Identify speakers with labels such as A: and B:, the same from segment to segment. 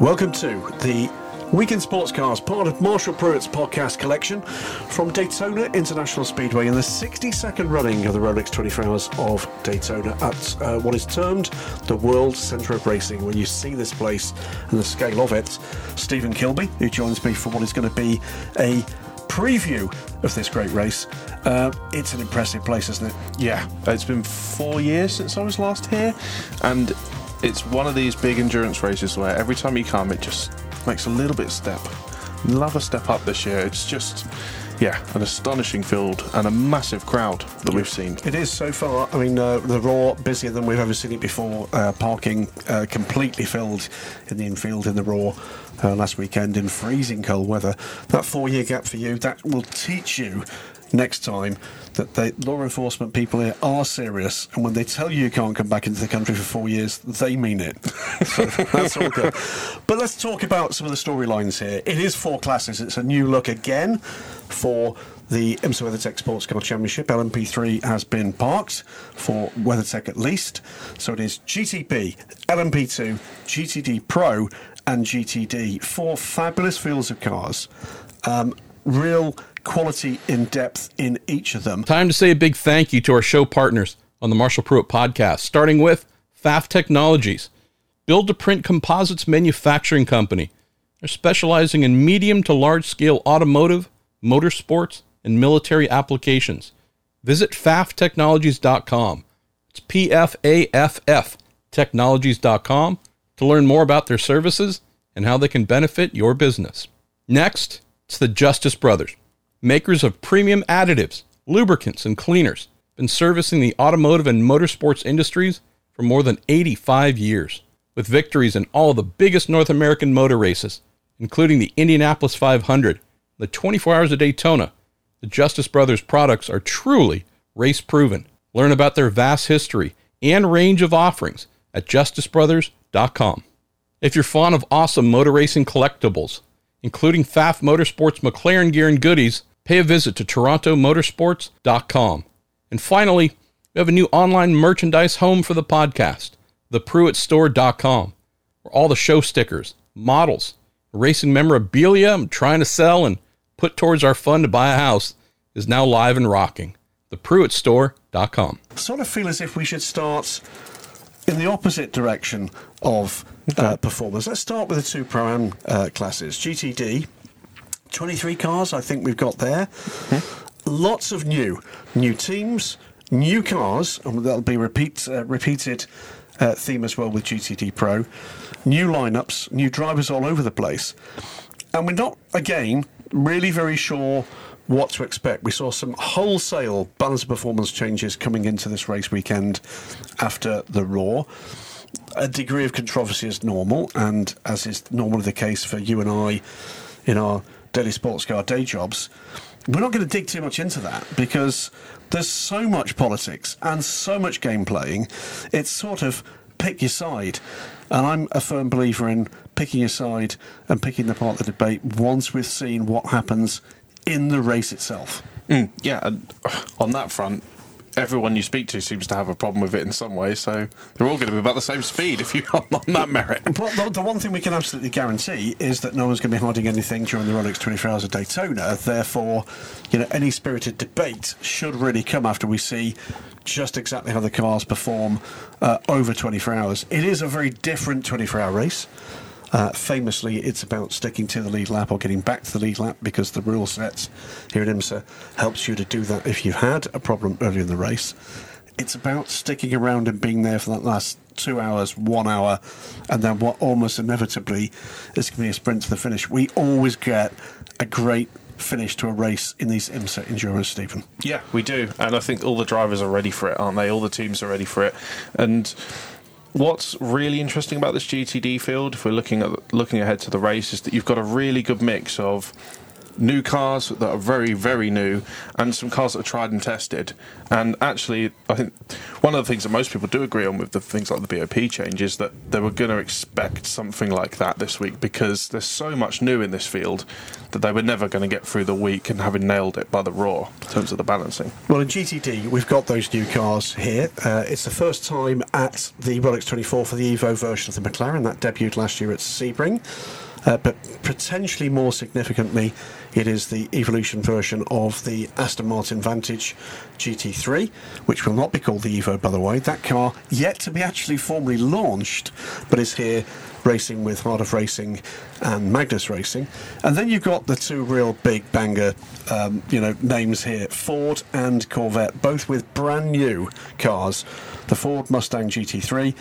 A: Welcome to the Week In Sports Cars, part of Marshall Pruett's podcast collection from Daytona International Speedway in the 62nd running of the Rolex 24 Hours of Daytona at uh, what is termed the World Centre of Racing. When you see this place and the scale of it, Stephen Kilbey, who joins me for what is going to be a preview of this great race. Uh, it's an impressive place, isn't it?
B: Yeah, it's been four years since I was last here, and it's one of these big endurance races where every time you come, it just makes a little bit step. Love a step up this year. It's just, yeah, an astonishing field and a massive crowd that we've seen.
A: It is so far. I mean, uh, the Roar busier than we've ever seen it before. Uh, parking uh, completely filled in the infield in the Roar uh, last weekend in freezing cold weather. That four-year gap for you that will teach you next time that the law enforcement people here are serious, and when they tell you you can't come back into the country for four years, they mean it. so that's all good. But let's talk about some of the storylines here. It is four classes. It's a new look again for the IMSA WeatherTech Sports Car Championship. LMP3 has been parked for WeatherTech at least. So it is GTP, LMP2, GTD Pro, and GTD. Four fabulous fields of cars. Um, real quality in depth in each of them.
C: Time to say a big thank you to our show partners on the Marshall Pruett podcast, starting with Pfaff Technologies, build to print composites manufacturing company. They're specializing in medium to large scale automotive, motorsports, and military applications. Visit pfafftechnologies.com. It's P F A F F technologies.com to learn more about their services and how they can benefit your business. Next, it's the Justice Brothers makers of premium additives, lubricants, and cleaners, been servicing the automotive and motorsports industries for more than 85 years, with victories in all the biggest North American motor races, including the Indianapolis 500, the 24 Hours of Daytona. The Justice Brothers products are truly race proven. Learn about their vast history and range of offerings at justicebrothers.com. If you're fond of awesome motor racing collectibles, including Pfaff Motorsports McLaren gear and goodies, pay a visit to torontomotorsports.com. And finally, we have a new online merchandise home for the podcast, thepruettstore.com, where all the show stickers, models, racing memorabilia I'm trying to sell and put towards our fund to buy a house is now live and rocking. Thepruettstore.com.
A: Sort of feel as if we should start in the opposite direction of uh, performers. Let's start with the two Pro Am uh, classes. GTD, 23 cars, I think we've got there. Mm-hmm. Lots of new, new teams, new cars, and that'll be repeat uh, repeated uh, theme as well with GTD Pro. New lineups, new drivers all over the place, and we're not again really very sure what to expect. We saw some wholesale balance of performance changes coming into this race weekend after the Roar. A degree of controversy is normal, and as is normally the case for you and I in our daily sports car day jobs, we're not going to dig too much into that because there's so much politics and so much game playing. It's sort of pick your side. And I'm a firm believer in picking your side and picking the part of the debate once we've seen what happens in the race itself.
B: Mm, yeah, on that front, everyone you speak to seems to have a problem with it in some way, so they're all going to be about the same speed if you are on that merit.
A: But the, the, one thing we can absolutely guarantee is that no one's going to be hiding anything during the Rolex 24 Hours of Daytona. Therefore, you know, any spirited debate should really come after we see just exactly how the cars perform uh, over 24 hours. It is a very different 24 hour race. Uh, famously, it's about sticking to the lead lap or getting back to the lead lap because the rule sets here at IMSA helps you to do that if you've had a problem earlier in the race. It's about sticking around and being there for that last two hours, one hour, and then what almost inevitably is going to be a sprint to the finish. We always get a great finish to a race in these IMSA endurance, Stephen.
B: Yeah, we do, and I think all the drivers are ready for it, aren't they? All the teams are ready for it, and What's really interesting about this GTD field, if we're looking at looking ahead to the race, is that you've got a really good mix of new cars that are very, very new, and some cars that are tried and tested. And actually, I think one of the things that most people do agree on with the things like the BOP change is that they were going to expect something like that this week because there's so much new in this field that they were never going to get through the week and having nailed it by the Roar in terms of the balancing.
A: Well, in GTD, we've got those new cars here. Uh, it's the first time at the Rolex 24 for the Evo version of the McLaren that debuted last year at Sebring. Uh, but potentially more significantly, it is the evolution version of the Aston Martin Vantage GT3, which will not be called the Evo, by the way. That car yet to be actually formally launched, but is here racing with Heart of Racing and Magnus Racing. And then you've got the two real big banger, um, you know, names here: Ford and Corvette, both with brand new cars. The Ford Mustang GT3,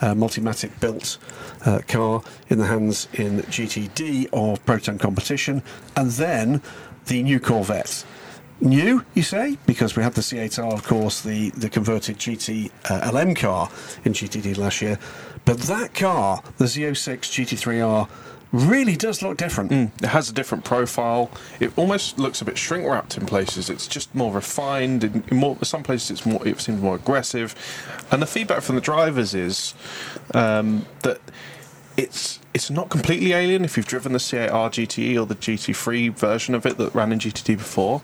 A: uh, Multimatic built uh, car in the hands in GTD of Proton Competition, and then the new Corvette. New, you say? Because we had the C8R, of course, the, the converted GT uh, LM car in GTD last year. But that car, the Z06 GT3R, really does look different.
B: It has a different profile. It almost looks a bit shrink wrapped in places. It's just more refined. In, in more some places, it's more. It seems more aggressive. And the feedback from the drivers is um, that it's it's not completely alien if you've driven the C8R GTE or the GT3 version of it that ran in GTD before.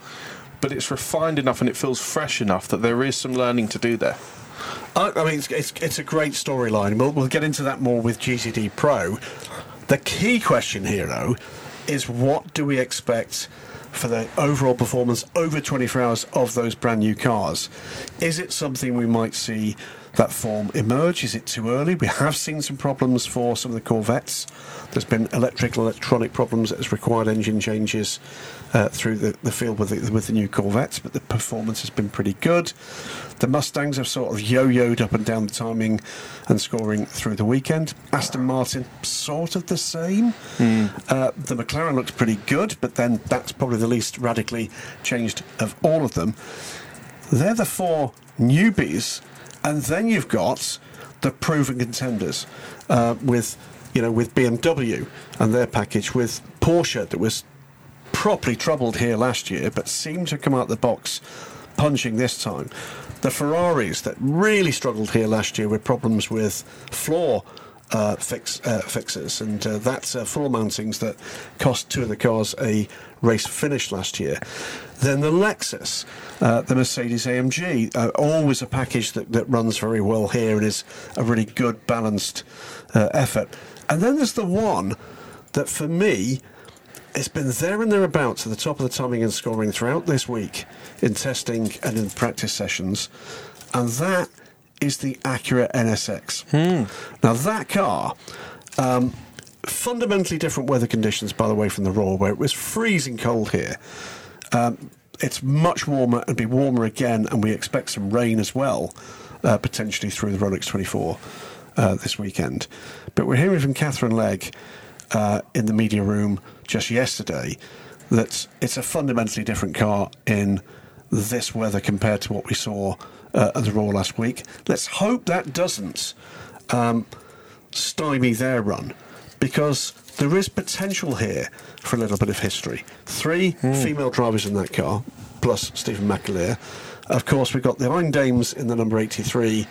B: But it's refined enough and it feels fresh enough that there is some learning to do there.
A: I, I mean, it's, it's, it's a great storyline. We'll, we'll get into that more with GTD Pro. The key question here, though, is what do we expect for the overall performance over 24 hours of those brand new cars? Is it something we might see that form emerge? Is it too early? We have seen some problems for some of the Corvettes. There's been electrical, electronic problems that has required engine changes uh, through the, the field with the, with the new Corvettes, but the performance has been pretty good. The Mustangs have sort of yo-yoed up and down the timing and scoring through the weekend. Aston Martin, sort of the same. Uh, the McLaren looks pretty good, but then that's probably the least radically changed of all of them. They're the four newbies, and then you've got the proven contenders uh, with, you know, with BMW and their package, with Porsche that was properly troubled here last year, but seemed to come out the box punching this time. The Ferraris that really struggled here last year with problems with floor uh, fix, uh, fixes, and uh, that's uh, floor mountings that cost two of the cars a race finish last year. Then the Lexus, uh, the Mercedes AMG, uh, always a package that, that runs very well here and is a really good balanced uh, effort. And then there's the one that for me it's been there and thereabouts at the top of the timing and scoring throughout this week in testing and in practice sessions, and that is the Acura NSX. Now that car. Um, fundamentally different weather conditions, by the way, from the Roar, where it was freezing cold here. Um, it's much warmer and be warmer again, and we expect some rain as well, uh, potentially through the Rolex 24 uh, this weekend. But we're hearing from Katherine Legge uh, in the media room just yesterday that it's a fundamentally different car in this weather compared to what we saw uh, at the Roar last week. Let's hope that doesn't um, stymie their run because there is potential here for a little bit of history. Three female drivers in that car, plus Stevan McAleer. Of course, we've got the Iron Dames in the number 83,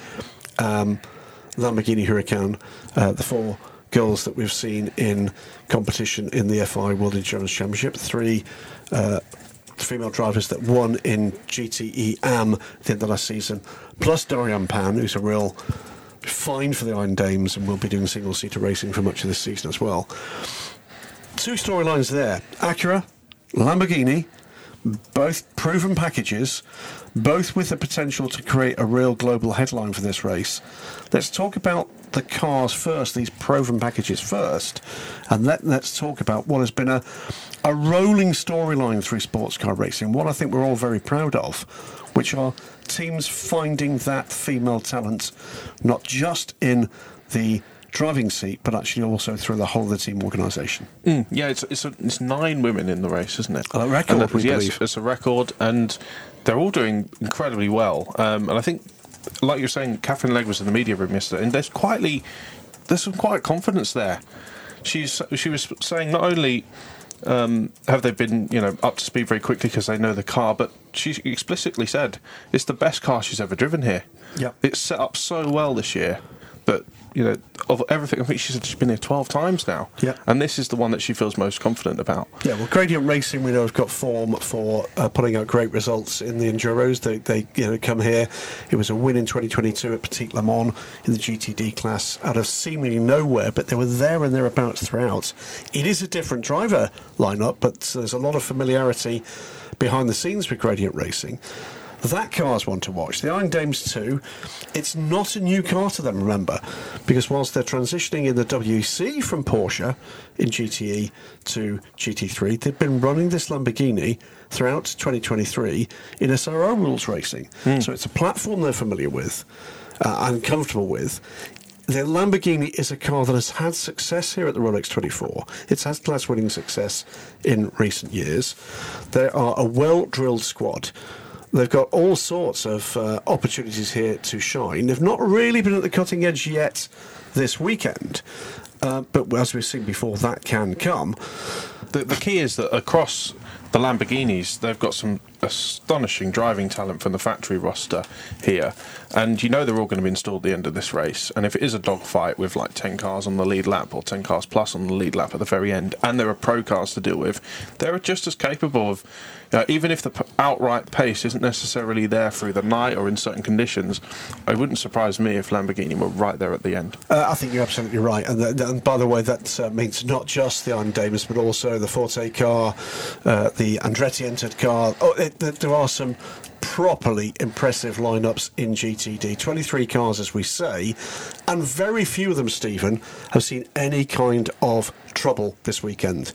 A: um, Lamborghini Huracan, uh, the four girls that we've seen in competition in the FI World Endurance Championship, three uh, female drivers that won in GTE AM at the end of last season, plus Doriane Pin, who's a real find for the Iron Dames and will be doing single seater racing for much of this season as well. Two storylines there Acura, Lamborghini, both proven packages, both with the potential to create a real global headline for this race. Let's talk about the cars first, these proven packages first, and let, let's talk about what has been a, a rolling storyline through sports car racing, what I think we're all very proud of, which are teams finding that female talent not just in the driving seat, but actually also through the whole of the team organisation.
B: Yeah, it's it's, a, it's nine women in the race, isn't it?
A: A record,
B: that- yes,
A: believe.
B: it's a record, and they're all doing incredibly well. Um, and I think, like you're saying, Katherine Legge was in the media room yesterday, and there's quietly there's some quiet confidence there. She's she was saying not only um, have they been, you know, up to speed very quickly because they know the car. But she explicitly said it's the best car she's ever driven here.
A: Yep.
B: It's set up so well this year that you know of everything. I think she said she's been here twelve times now.
A: Yep.
B: And this is the one that she feels most confident about.
A: Yeah, well, Gradient Racing we know have got form for uh, putting out great results in the Enduros. They, they you know come here. It was a win in 2022 at Petit Le Mans in the GTD class out of seemingly nowhere, but they were there and thereabouts throughout. It is a different driver lineup, but there's a lot of familiarity behind the scenes with Gradient Racing. That car's one to watch. The Iron Dames 2, it's not a new car to them, remember, because whilst they're transitioning in the WEC from Porsche in GTE to GT3, they've been running this Lamborghini throughout 2023 in SRO rules racing. So it's a platform they're familiar with uh, and comfortable with. The Lamborghini is a car that has had success here at the Rolex 24. It's had class winning success in recent years. They are a well drilled squad. They've got all sorts of uh, opportunities here to shine. They've not really been at the cutting edge yet this weekend, uh, but as we've seen before, that can come.
B: The, the key is that across the Lamborghinis, they've got some astonishing driving talent from the factory roster here. And you know they're all going to be installed at the end of this race. And if it is a dogfight with like 10 cars on the lead lap or 10 cars plus on the lead lap at the very end, and there are pro cars to deal with, they're just as capable of, you know, even if the p- outright pace isn't necessarily there through the night or in certain conditions, it wouldn't surprise me if Lamborghini were right there at the end.
A: Uh, I think you're absolutely right. And, th- and by the way, that uh, means not just the Iron Dames, but also the Forte car, uh, the Andretti entered car. Oh, it, th- there are some properly impressive lineups in GTD. 23 cars, as we say, and very few of them, Stephen, have seen any kind of trouble this weekend.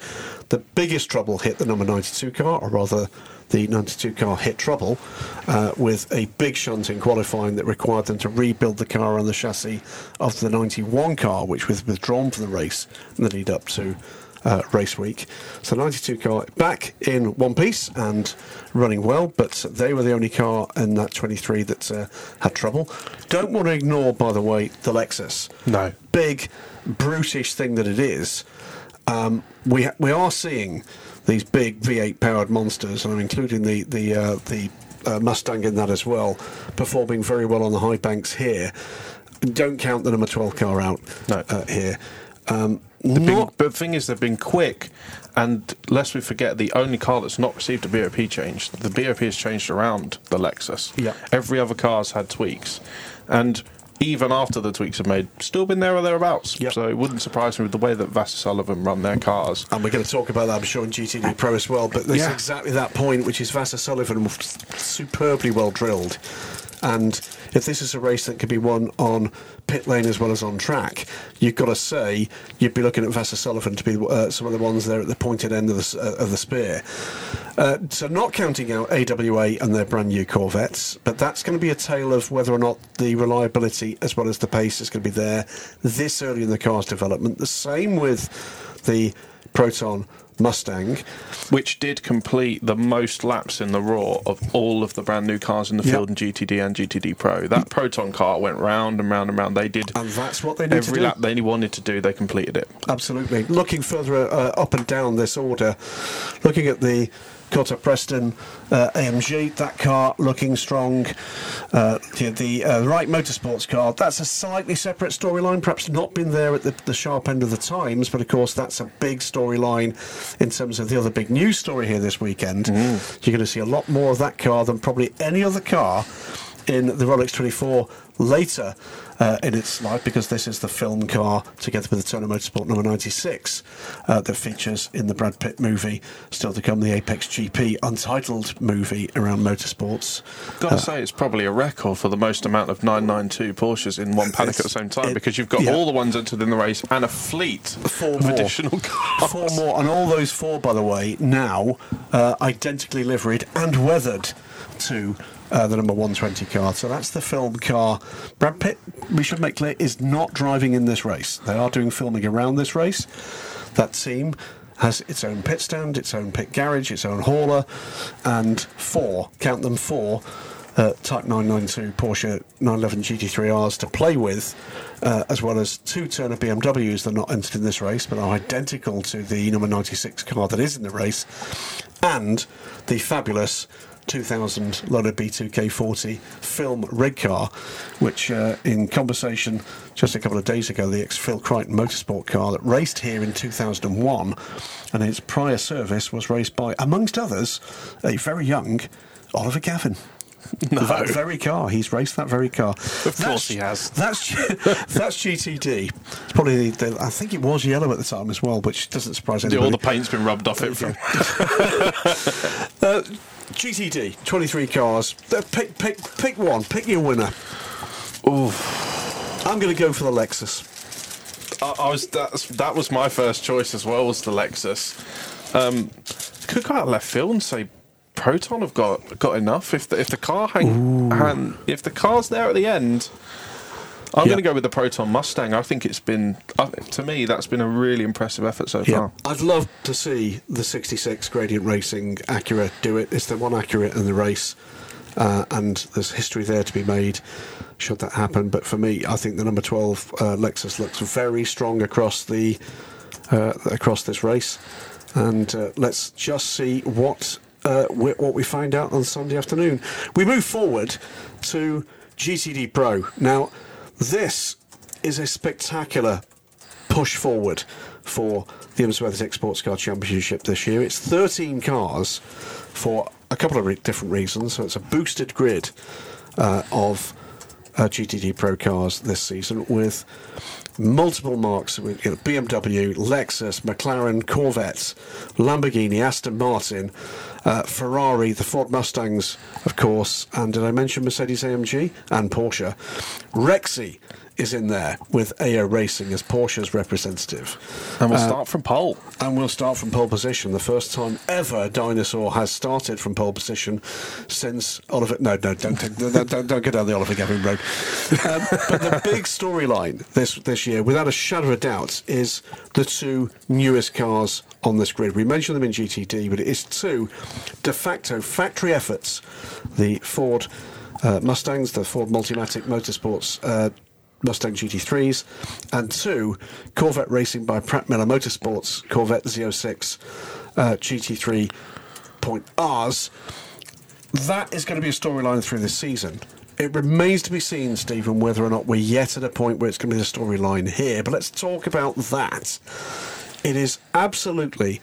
A: The biggest trouble hit the number 92 car, or rather, the 92 car hit trouble uh, with a big shunt in qualifying that required them to rebuild the car on the chassis of the 91 car, which was withdrawn from the race in the lead up to uh, race week. So 92 car back in one piece and running well, but they were the only car in that 23 that uh, had trouble. Don't want to ignore, by the way, the Lexus.
B: No.
A: Big, brutish thing that it is. Um, we ha- we are seeing these big V8 powered monsters, and I'm including the the uh, the uh, Mustang in that as well, performing very well on the high banks here. Don't count the number 12 car out
B: No.
A: uh, here. Um,
B: They've been-
A: not
B: but the thing is, they've been quick, and lest we forget, the only car that's not received a BOP change, the BOP has changed around the Lexus.
A: Yeah.
B: Every other car's had tweaks, and even after the tweaks are made, still been there or thereabouts.
A: Yep.
B: So it wouldn't surprise me with the way that Vasser Sullivan run their cars.
A: And we're going to talk about that, I'm sure, in GTD Pro as well. But there's
B: Yeah.
A: exactly that point, which is Vasser Sullivan, superbly well drilled. And if this is a race that could be won on pit lane as well as on track, you've got to say you'd be looking at Vasser Sullivan to be uh, some of the ones there at the pointed end of the, uh, of the spear. Uh, so not counting out AWA and their brand new Corvettes, but that's going to be a tale of whether or not the reliability as well as the pace is going to be there this early in the car's development. The same with the Proton Mustang.
B: Which did complete the most laps in the Roar of all of the brand new cars in the
A: Yep.
B: field in GTD and GTD Pro. That Proton car went round and round and round. They did
A: And that's what they need to
B: every lap they wanted to do. They completed it.
A: Absolutely. Looking further uh, up and down this order, looking at the Korthoff Preston uh, AMG, that car looking strong. Uh, the the uh, Wright Motorsports car, that's a slightly separate storyline, perhaps not been there at the, the sharp end of the times, but of course that's a big storyline in terms of the other big news story here this weekend. You're going to see a lot more of that car than probably any other car in the Rolex 24 later uh, in its life because this is the film car together with the Turner Motorsport number 96 uh, that features in the Brad Pitt movie still to come the Apex GP untitled movie around motorsports
B: Gotta say, it's probably a record for the most amount of 992 Porsches in one paddock at the same time
A: it-
B: because you've got
A: yeah.
B: all the ones entered in the race and a fleet
A: Four
B: of
A: more.
B: additional cars.
A: Four more, and all those four, by the way, now uh, identically liveried and weathered to uh, the number 120 car. So that's the film car. Brad Pitt, we should make clear, is not driving in this race. They are doing filming around this race. That team has its own pit stand, its own pit garage, its own hauler, and four, count them four, uh, Type 992 Porsche 911 GT3Rs to play with, uh, as well as two Turner BMWs that are not entered in this race but are identical to the number 96 car that is in the race, and the fabulous 2000 Lola B2K40 film red car, which uh, in conversation just a couple of days ago, the ex Phil Crichton motorsport car that raced here in 2001 and its prior service was raced by, amongst others, a very young Oliver Gavin.
B: No.
A: That very car. He's raced that very car.
B: Of course he has.
A: That's that's GTD. It's probably the, the, I think it was yellow at the time as well, which doesn't surprise anybody.
B: All the paint's been rubbed off it from.
A: Uh, GTD, 23 cars. Uh, pick, pick, pick one. Pick your winner.
B: Ooh.
A: I'm going to go for the Lexus.
B: I, I was that's, that was my first choice as well was the Lexus. Um, could go out left field and say Proton have got got enough. If the if the car hang, hang if the car's there at the end, I'm
A: Yeah.
B: going to go with the Proton Mustang. I think it's been uh, to me that's been a really impressive effort so far.
A: I'd love to see the 66 Gradient Racing Acura do it. It's the one Acura in the race, uh, and there's history there to be made should that happen. But for me, I think the number 12 uh, Lexus looks very strong across the uh, across this race, and uh, let's just see what. Uh, wh- what we find out on Sunday afternoon. We move forward to GTD Pro. Now, this is a spectacular push forward for the IMSA WeatherTech Sports Car Championship this year. It's 13 cars for a couple of re- different reasons. So it's a boosted grid uh, of uh, GTD Pro cars this season with multiple marks. With, you know, BMW, Lexus, McLaren, Corvettes, Lamborghini, Aston Martin, uh, Ferrari, the Ford Mustangs, of course, and did I mention Mercedes AMG and Porsche? Rexy is in there with AO Racing as Porsche's representative.
B: And we'll start from pole.
A: And we'll start from pole position. The first time ever a dinosaur has started from pole position since Oliver. No, no, don't take, don't, don't, don't go down the Oliver Gavin road. Um, but the big storyline this this year, without a shadow of a doubt, is the two newest cars on this grid. We mentioned them in GTD, but it is two de facto factory efforts: the Ford uh, Mustangs, the Ford Multimatic Motorsports. Uh, Mustang GT3s, and two Corvette Racing by Pratt Miller Motorsports Corvette Z06 uh, GT3 point Rs. That is going to be a storyline through this season. It remains to be seen, Stephen, whether or not we're yet at a point where it's going to be the storyline here. But let's talk about that. It is absolutely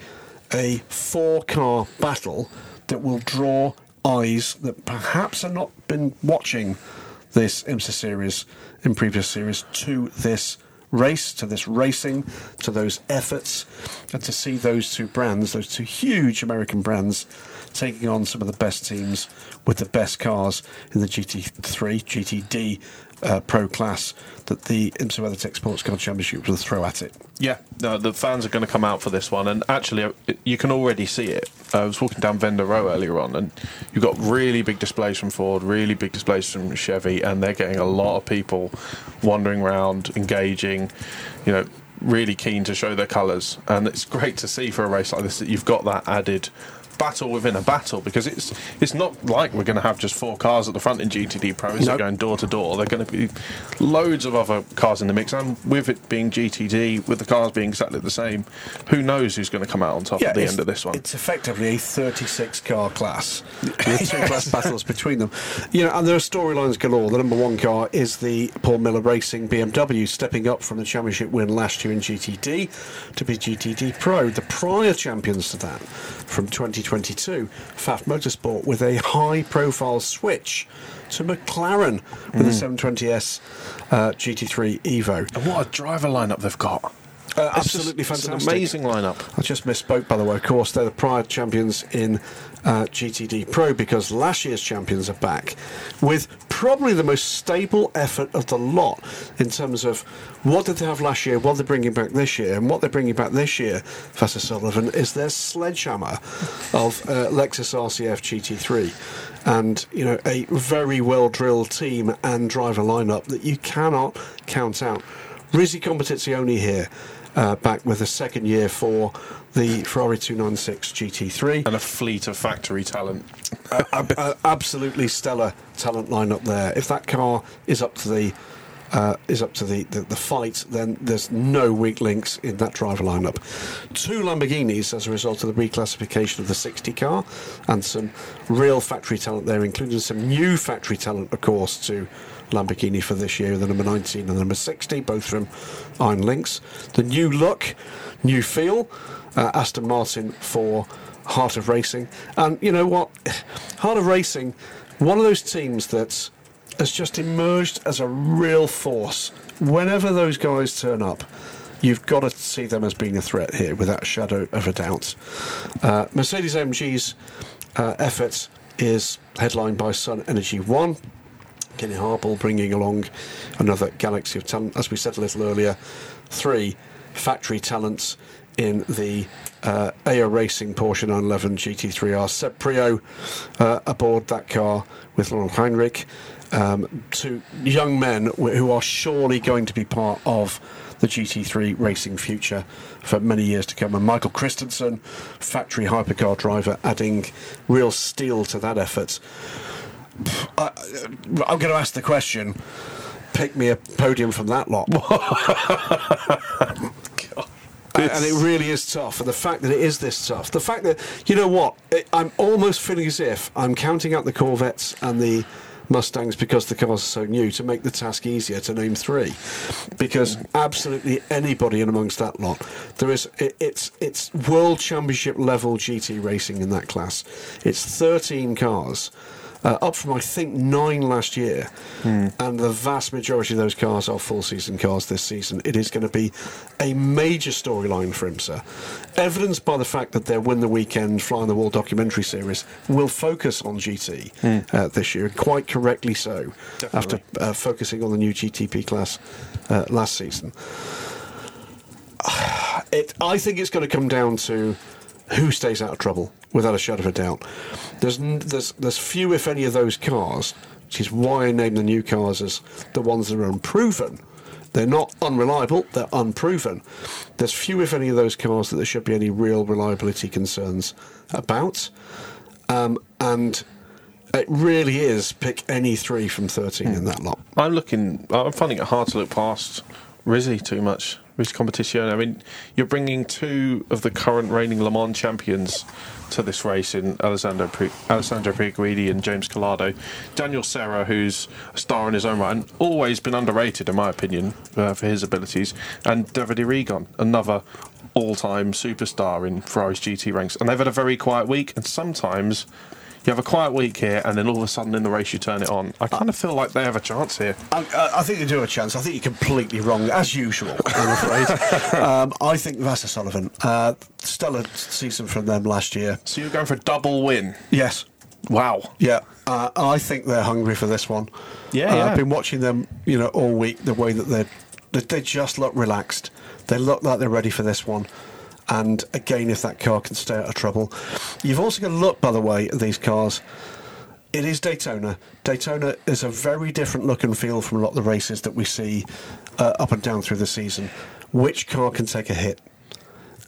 A: a four car battle that will draw eyes that perhaps have not been watching this IMSA series in previous series to this race, to this racing, to those efforts, and to see those two brands, those two huge American brands, taking on some of the best teams with the best cars in the GT3, GTD uh, Pro class that the IMSA WeatherTech Sports Car Championship will throw at it.
B: Yeah, no, the fans are going to come out for this one, and actually, uh, you can already see it. I was walking down Vendor Row earlier on, and you've got really big displays from Ford, really big displays from Chevy, and they're getting a lot of people wandering around, engaging, you know, really keen to show their colours. And it's great to see for a race like this that you've got that added battle within a battle because it's it's not like we're going to have just four cars at the front in GTD Pro. that
A: No.
B: are going door to door. They're going to be loads of other cars in the mix, and with it being GTD, with the cars being exactly the same, who knows who's going to come out on top at the end of this one?
A: It's effectively a 36 car class with two class battles between them. You know, and there are storylines galore. The number one car is the Paul Miller Racing BMW, stepping up from the championship win last year in GTD to be GTD Pro. The prior champions to that from 2022, Pfaff Motorsport, with a high profile switch to McLaren with the 720S uh, GT3 Evo.
B: And what a driver lineup they've got!
A: Uh,
B: just-
A: absolutely
B: it's an
A: fantastic.
B: amazing lineup.
A: I just misspoke, by the way. Of course, they're the prior champions in uh, GTD Pro because last year's champions are back with probably the most stable effort of the lot in terms of what did they have last year, what they're bringing back this year, and what they're bringing back this year, Professor Sullivan, is their sledgehammer of uh, Lexus RCF GT3. And, you know, a very well drilled team and driver lineup that you cannot count out Risi Competizione here, uh, back with a second year for the Ferrari 296 GT3.
B: And a fleet of factory talent.
A: uh, ab- uh, absolutely stellar talent lineup there. If that car is up to the uh, is up to the, the, the fight, then there's no weak links in that driver lineup. Two Lamborghinis as a result of the reclassification of the 60 car, and some real factory talent there, including some new factory talent, of course, to Lamborghini for this year, the number 19 and the number 60, both from Iron Lynx. The new look, new feel, uh, Aston Martin for Heart of Racing. And you know what? Heart of Racing, one of those teams that has just emerged as a real force. Whenever those guys turn up, you've got to see them as being a threat here without a shadow of a doubt. Uh, Mercedes AMG's uh, effort is headlined by SunEnergy1. Kenny Habul bringing along another galaxy of talent. As we said a little earlier, three factory talents in the uh, AO Racing Porsche 911 GT3R. Seb Priaulx uh, aboard that car with Laurent Heinrich. Um, two young men who are surely going to be part of the GT3 racing future for many years to come. And Michael Christensen, factory hypercar driver, adding real steel to that effort. I, I'm going to ask the question pick me a podium from that lot. And- it really is tough. And the fact that it is this tough, the fact that, you know what, it, I'm almost feeling as if I'm counting out the Corvettes and the Mustangs because the cars are so new to make the task easier to name three. Because absolutely anybody in amongst that lot, there is, it, it's, it's world championship level GT racing in that class. It's 13 cars. Uh, up from I think nine last year, and the vast majority of those cars are full season cars this season. It is going to be a major storyline for IMSA, evidenced by the fact that their Win the Weekend Fly on the Wall documentary series will focus on GT uh, this year, quite correctly so, after uh, focusing on the new GTP class uh, last season. It, I think it's going to come down to who stays out of trouble, without a shadow of a doubt. There's, there's, there's few, if any, of those cars, which is why I name the new cars as the ones that are unproven. They're not unreliable, they're unproven. There's few, if any, of those cars that there should be any real reliability concerns about. Um, and it really is pick any three from 13 in that lot.
B: I'm looking. I'm finding it hard to look past Risi too much. Risi Competizione. I mean, you're bringing two of the current reigning Le Mans champions to this race in Alessandro Pri- Alessandro Pier Guidi and James Calado. Daniel Serra, who's a star in his own right and always been underrated, in my opinion, uh, for his abilities, and Davide Rigon, another all-time superstar in Ferrari's GT ranks. And they've had a very quiet week, and sometimes. You have a quiet week here, and then all of a sudden in the race you turn it on. I kind of feel like they have a chance here.
A: I, I- think they do have a chance. I think you're completely wrong, as usual, I'm afraid. um, I think Vasser Sullivan, uh, stellar season from them last year.
B: So you're going for a double win.
A: Yes.
B: Wow.
A: Yeah, uh, I think they're hungry for this one.
B: Yeah,
A: Uh,
B: yeah.
A: I've been watching them, you know, all week. The way that they they just look relaxed. They look like they're ready for this one. And again, if that car can stay out of trouble, you've also got to look, by the way, at these cars. It is Daytona. Daytona is a very different look and feel from a lot of the races that we see uh, up and down through the season. Which car can take a hit?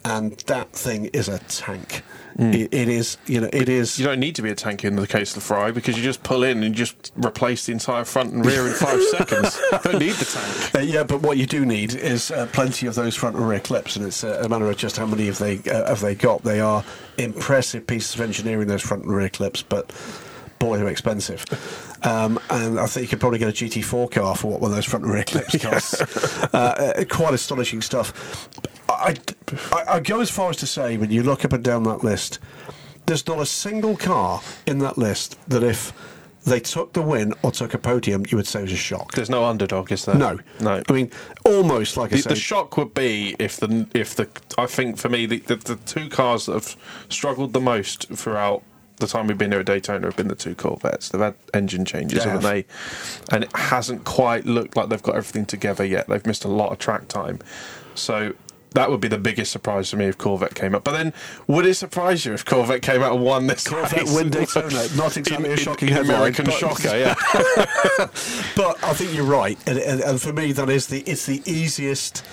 A: And that thing is a tank. It, it is, you know, it is.
B: You don't need to be a tank in the case of the Ferrari because you just pull in and just replace the entire front and rear in five seconds. You don't need the tank.
A: Uh, yeah, but what you do need is uh, plenty of those front and rear clips, and it's uh, a matter of just how many have they uh, have they got. They are impressive pieces of engineering, those front and rear clips, but boy, they're expensive. Um, and I think you could probably get a GT4 car for what one of those front and rear clips costs. uh, uh, quite astonishing stuff. I, I, I go as far as to say, when you look up and down that list, there's not a single car in that list that if they took the win or took a podium, you would say it was a shock.
B: There's no underdog, is there?
A: No,
B: no.
A: I mean, almost like I
B: The,
A: say,
B: the shock would be if the if the I think for me the, the, the two cars that have struggled the most throughout the time we've been here at Daytona have been the two Corvettes. They've had engine changes,
A: They
B: haven't they? And it hasn't quite looked like they've got everything together yet. They've missed a lot of track time. So that would be the biggest surprise for me if Corvette came up. But then, would it surprise you if Corvette came out and won this
A: Corvette
B: race?
A: win Daytona, not exactly
B: In-
A: a
B: in-
A: shocking
B: in
A: headline,
B: American
A: but-
B: shocker, yeah.
A: But I think you're right, and, and, and for me, that is the it's the easiest.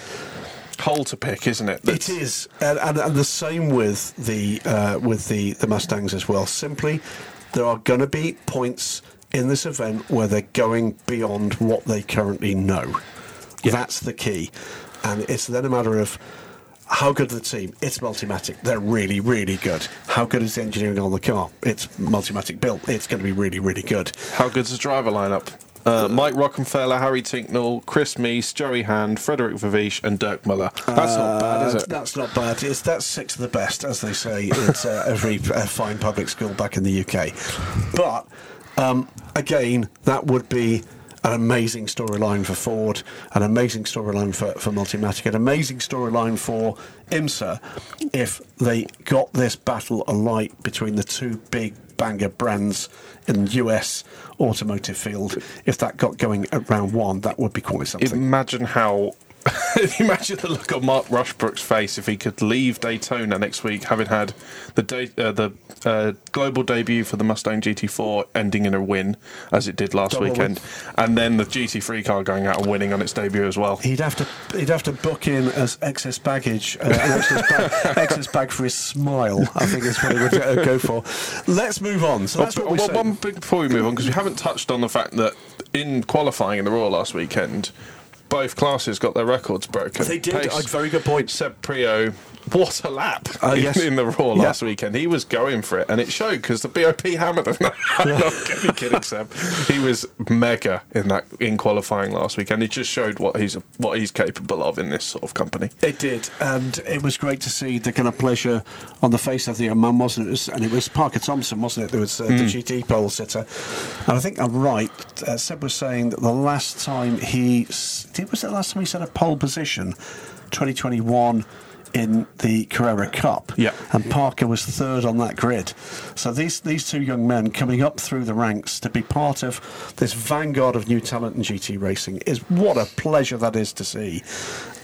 B: Hole to pick, isn't it?
A: It
B: That's-
A: is, and, and, and the same with the uh, with the the Mustangs as well. Simply, there are going to be points in this event where they're going beyond what they currently know. That's the key, and it's then a matter of. How good the team? It's Multimatic. They're really, really good. How good is the engineering on the car? It's Multimatic built. It's going to be really, really good.
B: How good's the driver lineup? Uh, Mike Rockenfeller, Harry Tincknell, Chris Mies, Joey Hand, Frédéric Vervisch, and Dirk Muller. That's not bad, is
A: Uh,
B: it?
A: That's not bad. It's that's six of the best, as they say at uh, every uh, fine public school back in the UK. But um, again, that would be an amazing storyline for Ford, an amazing storyline for, for Multimatic, an amazing storyline for IMSA if they got this battle alight between the two big banger brands in the US automotive field. If that got going at round one, that would be quite something.
B: Imagine how. Imagine the look on Mark Rushbrook's face if he could leave Daytona next week, having had the day, uh, the uh, global debut for the Mustang GT4 ending in a win, as it did last
A: Double win.
B: weekend, and then the GT3 car going out and winning on its debut as well.
A: He'd have to he'd have to book in as excess baggage, uh, an excess bag, excess bag for his smile. I think is what he would go for. Let's move on. So that's
B: Oh,
A: what we
B: one- before we move on, because we haven't touched on the fact that in qualifying in the Roar last weekend, both classes got their records broken.
A: They did.
B: Pace-
A: Uh, very good point.
B: Seb Priaulx, what a lap
A: Uh,
B: in,
A: yes.
B: in the Roar
A: Yeah.
B: last weekend. He was going for it, and it showed because the BOP hammered him. I'm not kidding, kidding, Seb. He was mega in that in qualifying last weekend. It just showed what he's what he's capable of in this sort of company.
A: It did, and it was great to see the kind of pleasure on the face of the young man, wasn't it? it was, and it was Parker Thompson, wasn't it? There was uh, the GT pole sitter, and I think I'm right. Uh, Seb was saying that the last time he did was it the last time he set a pole position, 2021. In the Carrera Cup,
B: Yeah.
A: and Parker was third on that grid. So these these two young men coming up through the ranks to be part of this vanguard of new talent in GT racing is what a pleasure that is to see.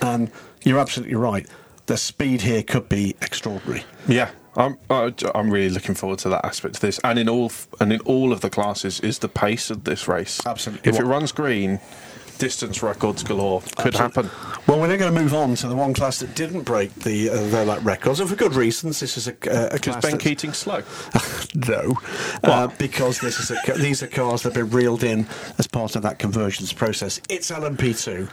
A: And you're absolutely right. The speed here could be extraordinary.
B: Yeah, I'm I'm really looking forward to that aspect of this, and in all and in all of the classes is the pace of this race.
A: Absolutely.
B: if it runs green, distance records galore could happen.
A: Well, we're now going to move on to the one class that didn't break the uh, their lap records, and for good reasons. This is a, uh, a
B: Because
A: class
B: Ben Keating's slow.
A: no, uh, because this is a, these are cars that have been reeled in as part of that conversions process. It's LMP2.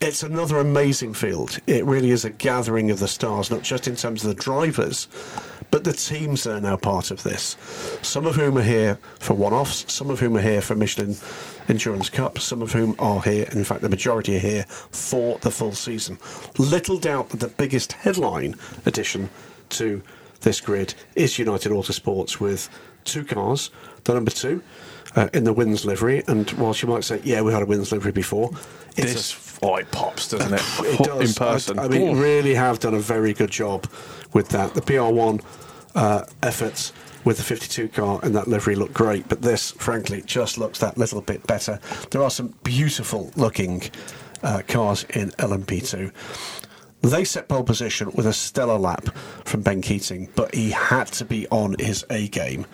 A: It's another amazing field. It really is a gathering of the stars, not just in terms of the drivers, but the teams that are now part of this. Some of whom are here for one-offs, some of whom are here for Michelin Endurance Cup, some of whom are here, in fact, the majority are here for the full season. Little doubt that the biggest headline addition to this grid is United Autosports with two cars. The number two uh, in the Wynn's livery, and whilst you might say, "Yeah, we had a Wynn's livery before," it's
B: This oh, it pops, doesn't it?
A: it does.
B: in person.
A: I, I mean,
B: Oh.
A: really have done a very good job with that. The PR1 uh, efforts with the 52 car and that livery look great, but this, frankly, just looks that little bit better. There are some beautiful looking uh, cars in LMP2. They set pole position with a stellar lap from Ben Keating, but he had to be on his A game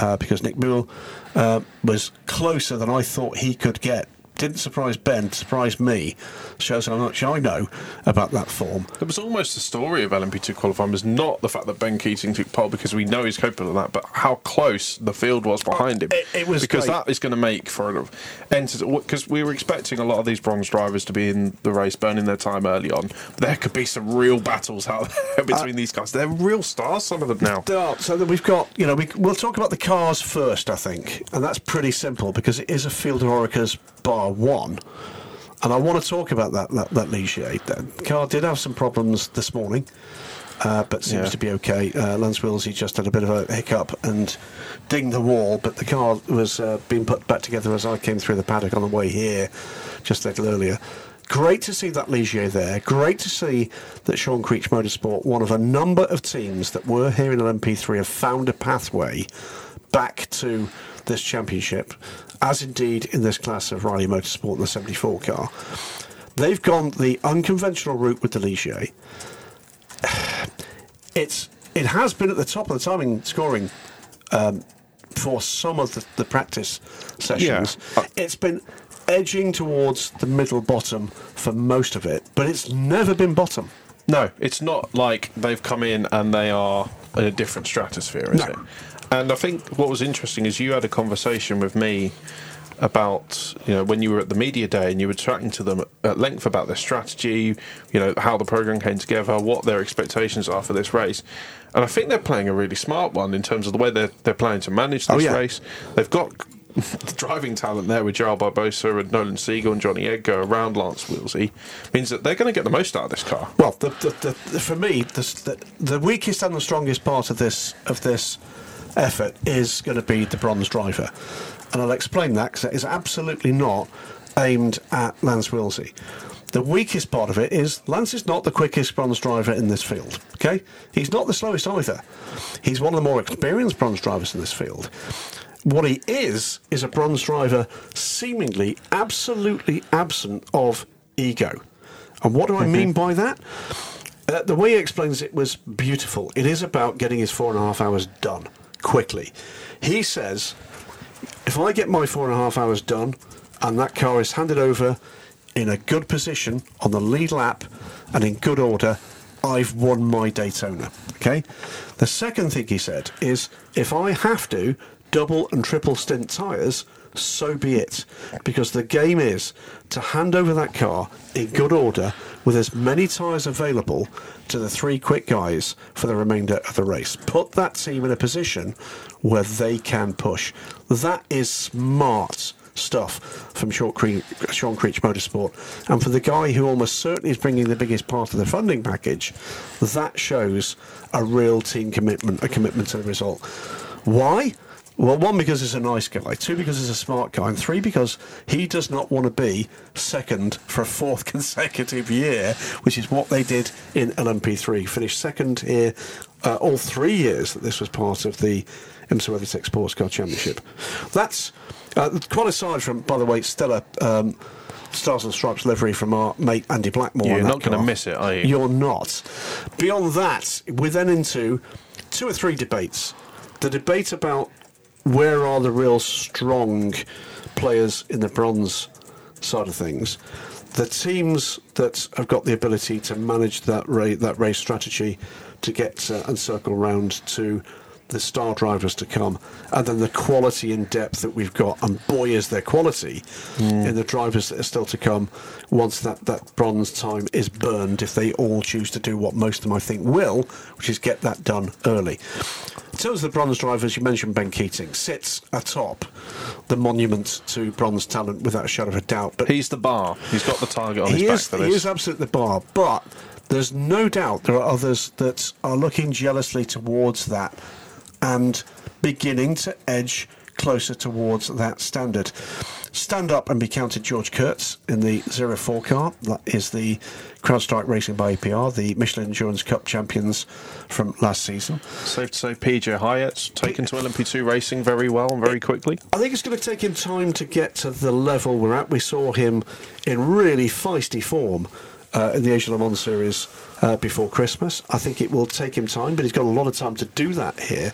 A: uh, because Nick Boulle uh, was closer than I thought he could get. Didn't surprise Ben, surprised me. Shows how much I know about that form.
B: It was almost the story of LMP2 qualifying was not the fact that Ben Keating took pole because we know he's capable of that, but how close the field was behind him.
A: It- it was
B: because
A: great.
B: that is going to make for an because we were expecting a lot of these bronze drivers to be in the race, burning their time early on. There could be some real battles out there between these guys. They're real stars, some of them now.
A: So that we've got, you know, we, we'll talk about the cars first, I think, and that's pretty simple because it is a field of Orecas bar one, and I want to talk about that that, that Ligier. That car did have some problems this morning, uh, but seems
B: Yeah.
A: to be okay. Uh, Lance Willsey just had a bit of a hiccup and dinged the wall, but the car was uh, being put back together as I came through the paddock on the way here, just a little earlier. Great to see that Ligier there. Great to see that Sean Creech Motorsport, one of a number of teams that were here in LMP3, have found a pathway back to this championship, as indeed in this class of Riley Motorsport, the 74 car. they've gone the unconventional route with the Ligier. It's it has been at the top of the timing scoring um, for some of the, the practice sessions.
B: Yeah. Uh,
A: It's been edging towards the middle bottom for most of it, but it's never been bottom.
B: No, it's not like they've come in and they are in a different stratosphere, is
A: No.
B: it? And I think what was interesting is you had a conversation with me about you know when you were at the media day and you were chatting to them at length about their strategy, you know how the program came together, what their expectations are for this race, and I think they're playing a really smart one in terms of the way they're they're planning to manage oh, this
A: Oh, yeah.
B: race. They've got driving talent there with Gerald Barbosa and Nolan Siegel and Jonny Edgar around Lance Willsey means that they're going to get the most out of this car.
A: Well, the, the, the, the, for me, the, the, the weakest and the strongest part of this of this effort is going to be the bronze driver, and I'll explain that because it is absolutely not aimed at Lance Willsey. The weakest part of it is Lance is not the quickest bronze driver in this field. Okay, he's not the slowest either. He's one of the more experienced bronze drivers in this field. What he is is a bronze driver, seemingly absolutely absent of ego. And what do I mean by that? Uh, the way he explains it was beautiful. It is about getting his four and a half hours done quickly. He says, if I get my four and a half hours done and that car is handed over in a good position on the lead lap and in good order, I've won my Daytona. Okay? The second thing he said is if I have to double and triple stint tyres, so be it. Because the game is to hand over that car in good order with as many tyres available to the three quick guys for the remainder of the race. Put that team in a position where they can push. That is smart stuff from Sean Creech, Sean Creech Motorsport. And for the guy who almost certainly is bringing the biggest part of the funding package, that shows a real team commitment, a commitment to the result. Why? Well, one, because he's a nice guy. Two, because he's a smart guy. And three, because he does not want to be second for a fourth consecutive year, which is what they did in LMP3. Finished second here uh, all three years that this was part of the IMSA WeatherTech Sports Car Championship. That's uh, quite aside from, by the way, stellar um, Stars and Stripes livery from our mate Andy Blackmore.
B: You're not gonna miss it, are you?
A: You're not. Beyond that, we're then into two or three debates. The debate about where are the real strong players in the bronze side of things. The teams that have got the ability to manage that race, that race strategy to get uh, and circle round to the star drivers to come, and then the quality and depth that we've got, and boy is there quality mm. in the drivers that are still to come once that, that bronze time is burned, if they all choose to do what most of them I think will, which is get that done early. In terms of the bronze drivers, you mentioned Ben Keating, sits atop the monument to bronze talent without a shadow of a doubt. But
B: He's the bar. He's got the target on
A: he
B: his
A: is,
B: back
A: he is absolutely the bar, but there's no doubt there are others that are looking jealously towards that and beginning to edge closer towards that standard. Stand up and be counted George Kurtz in the 04 car. That is the CrowdStrike Racing by APR, the Michelin Endurance Cup champions from last season.
B: Safe to say, PJ Hyatt's taken to LMP2 racing very well and very quickly.
A: I think it's going to take him time to get to the level we're at. We saw him in really feisty form uh, in the Asia Le Mans series uh, before Christmas. I think it will take him time, but he's got a lot of time to do that here.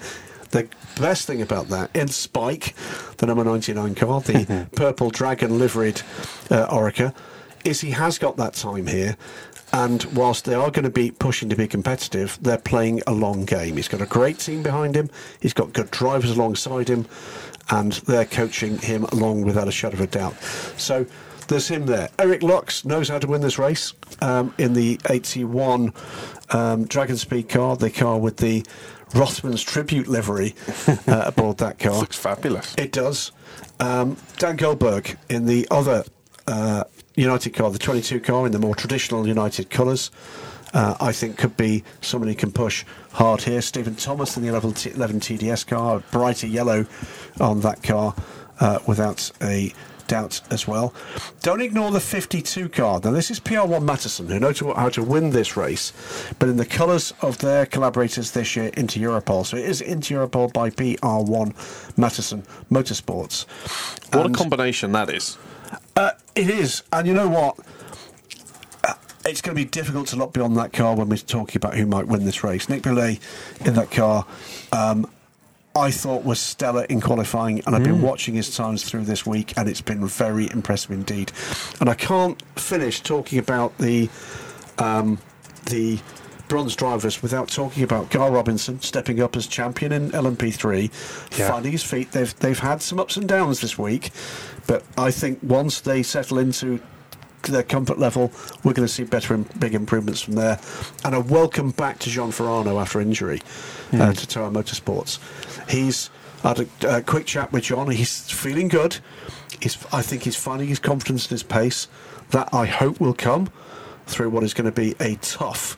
A: The best thing about that, in Spike, the number 99 car, the purple dragon liveried uh, Oreca, is he has got that time here. And whilst they are going to be pushing to be competitive, they're playing a long game. He's got a great team behind him. He's got good drivers alongside him, and they're coaching him along without a shadow of a doubt. So there's him there. Eric Lux knows how to win this race um, in the 81 um, Dragon Speed car, the car with the Rothmans tribute livery uh, aboard that car.
B: Looks fabulous.
A: It does. Um, Dan Goldberg in the other uh, United car, the 22 car in the more traditional United colours, uh, I think could be someone who can push hard here. Steven Thomas in the 11, T- 11 TDS car, brighter yellow on that car uh, without a doubt as well. Don't ignore the 52 car. Now, this is PR1 Mathiasen, who knows how to win this race, but in the colours of their collaborators this year, Inter Europol. So it is Inter Europol by PR1 Mathiasen Motorsports.
B: What
A: And-
B: a combination that is.
A: uh, it is, and you know what? it's going to be difficult to look beyond that car when we're talking about who might win this race. Nick Boulle in that car. Um, I thought was stellar in qualifying, and I've been watching his times through this week, and it's been very impressive indeed. And I can't finish talking about the um, the bronze drivers without talking about Gar Robinson stepping up as champion in LMP3,
B: Yeah.
A: finding his feet. They've they've had some ups and downs this week, but I think once they settle into their comfort level, we're going to see better, im- big improvements from there. And a welcome back to John Farano after injury uh, to Tower Motorsports. He's had a, a quick chat with John. He's feeling good. He's, I think he's finding his confidence and his pace. That I hope will come through what is going to be a tough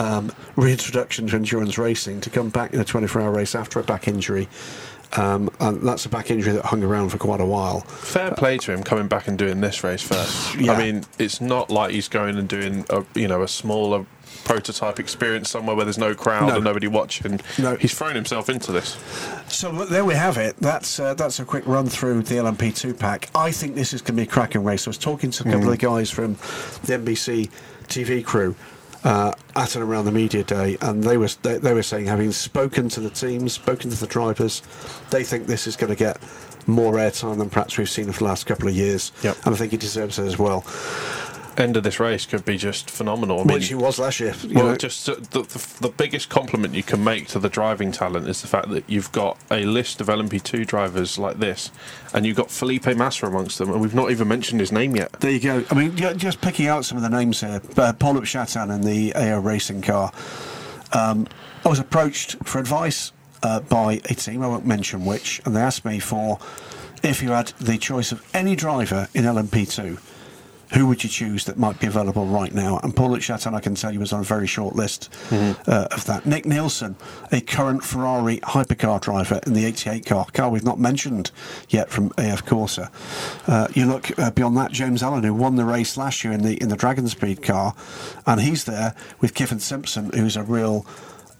A: um, reintroduction to endurance racing to come back in a 24-hour race after a back injury. Um, and that's a back injury that hung around for quite a while.
B: Fair play to him coming back and doing this race first.
A: Yeah.
B: I mean, it's not like he's going and doing a you know a smaller prototype experience somewhere where there's no crowd
A: No.
B: and nobody watching.
A: No.
B: He's thrown himself into this.
A: So look, there we have it. That's uh, that's a quick run through the LMP2 pack. I think this is going to be a cracking race. I was talking to a couple of the guys from the NBC TV crew uh, at and around the media day, and they were they, they were saying, having spoken to the teams, spoken to the drivers, they think this is going to get more airtime than perhaps we've seen for the last couple of years.
B: Yep.
A: And I think it deserves it as well.
B: End of this race could be just phenomenal. I mean,
A: Which he was last year.
B: well,
A: know.
B: just uh, the, the, the biggest compliment you can make to the driving talent is the fact that you've got a list of LMP2 drivers like this, and you've got Felipe Massa amongst them, and we've not even mentioned his name yet.
A: There you go. I mean, just picking out some of the names here. Uh, Paul Chatin in the AO racing car. Um, I was approached for advice uh, by a team, I won't mention which, and they asked me for if you had the choice of any driver in LMP2, who would you choose that might be available right now? And Paul Chatin, I can tell you, was on a very short list uh, of that. Nick Nielsen, a current Ferrari hypercar driver in the 88 car, car we've not mentioned yet from AF Corsa. Uh, you look uh, beyond that, James Allen, who won the race last year in the in the Dragon Speed car, and he's there with Kiffin Simpson, who's a real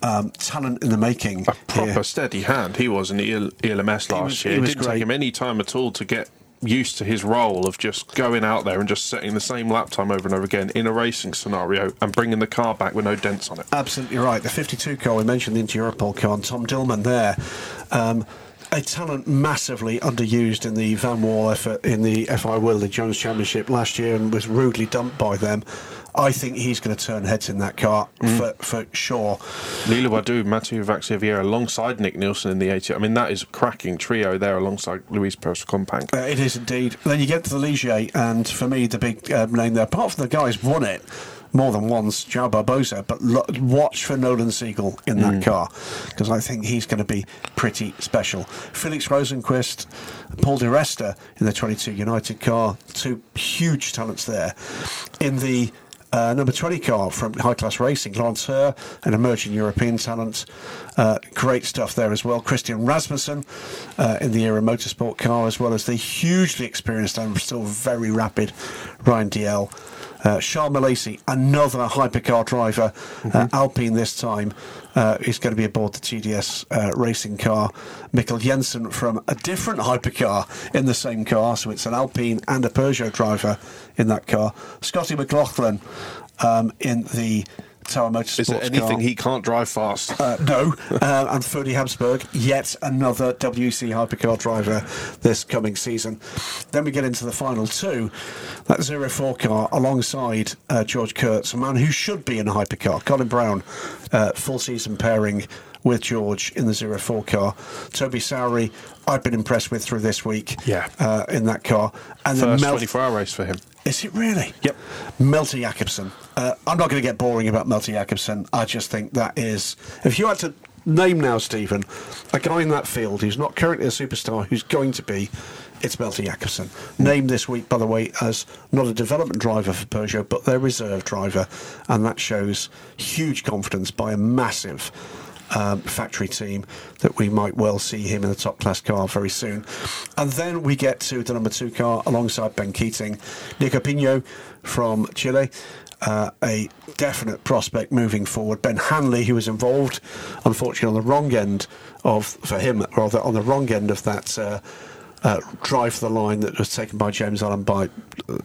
A: um, talent in the making.
B: A proper
A: here.
B: steady hand he was in the EL- ELMS last
A: was-
B: year.
A: he
B: It didn't
A: great.
B: take him any time at all to get used to his role of just going out there and just setting the same lap time over and over again in a racing scenario and bringing the car back with no dents on it.
A: Absolutely right. The 52 car, we mentioned the Inter Europol car, and Tom Dillmann there. Um, a talent massively underused in the Vanwall effort in the FI World Jones Championship last year and was rudely dumped by them. I think he's going to turn heads in that car for, for sure.
B: Lilou Wadoux, Mathieu Vaxivier alongside Nick Nielsen in the 80. I mean, that is a cracking trio there alongside Luis Perez Companc.
A: Uh, it is indeed. Then you get to the Ligier, and for me, the big uh, name there, apart from the guys won it more than once, João Barbosa, but lo- watch for Nolan Siegel in that car because I think he's going to be pretty special. Felix Rosenqvist, Paul Di Resta in the 22 United car, two huge talents there. In the uh, number 20 car from High Class Racing, Herr, an emerging European talent. Uh, great stuff there as well. Christian Rasmussen uh, in the Era Motorsport car, as well as the hugely experienced and still very rapid Ryan Dalziel. Uh, Charles Milesi, another hypercar driver, uh, Alpine this time, uh, is going to be aboard the TDS uh, racing car. Mikkel Jensen from a different hypercar in the same car, so it's an Alpine and a Peugeot driver in that car. Scotty McLaughlin um, in the Tower Motorsports
B: Is there anything
A: car.
B: he can't drive fast?
A: Uh, no, uh, and Ferdy Habsburg, yet another WEC hypercar driver this coming season. Then we get into the final two. That 04 car alongside uh, George Kurtz, a man who should be in a hypercar. Colin Braun, uh, full season pairing with George in the 04 car. Toby Sowery, I've been impressed with through this week
B: Yeah.
A: uh, in that car. And then
B: First
A: Mel-
B: 24 hour race for him.
A: Is it really?
B: Yep.
A: Malthe Jakobsen. Uh, I'm not going to get boring about Malthe Jakobsen. I just think that is. If you had to name now, Stephen, a guy in that field who's not currently a superstar, who's going to be, it's Malthe Jakobsen. Named this week, by the way, as not a development driver for Peugeot, but their reserve driver. And that shows huge confidence by a massive um, factory team that we might well see him in the top class car very soon. And then we get to the number two car alongside Ben Keating, Nico Pino from Chile. Uh, a definite prospect moving forward. Ben Hanley, who was involved, unfortunately, on the wrong end of, for him, rather, on the wrong end of that uh, uh, drive the line that was taken by James Allen by uh,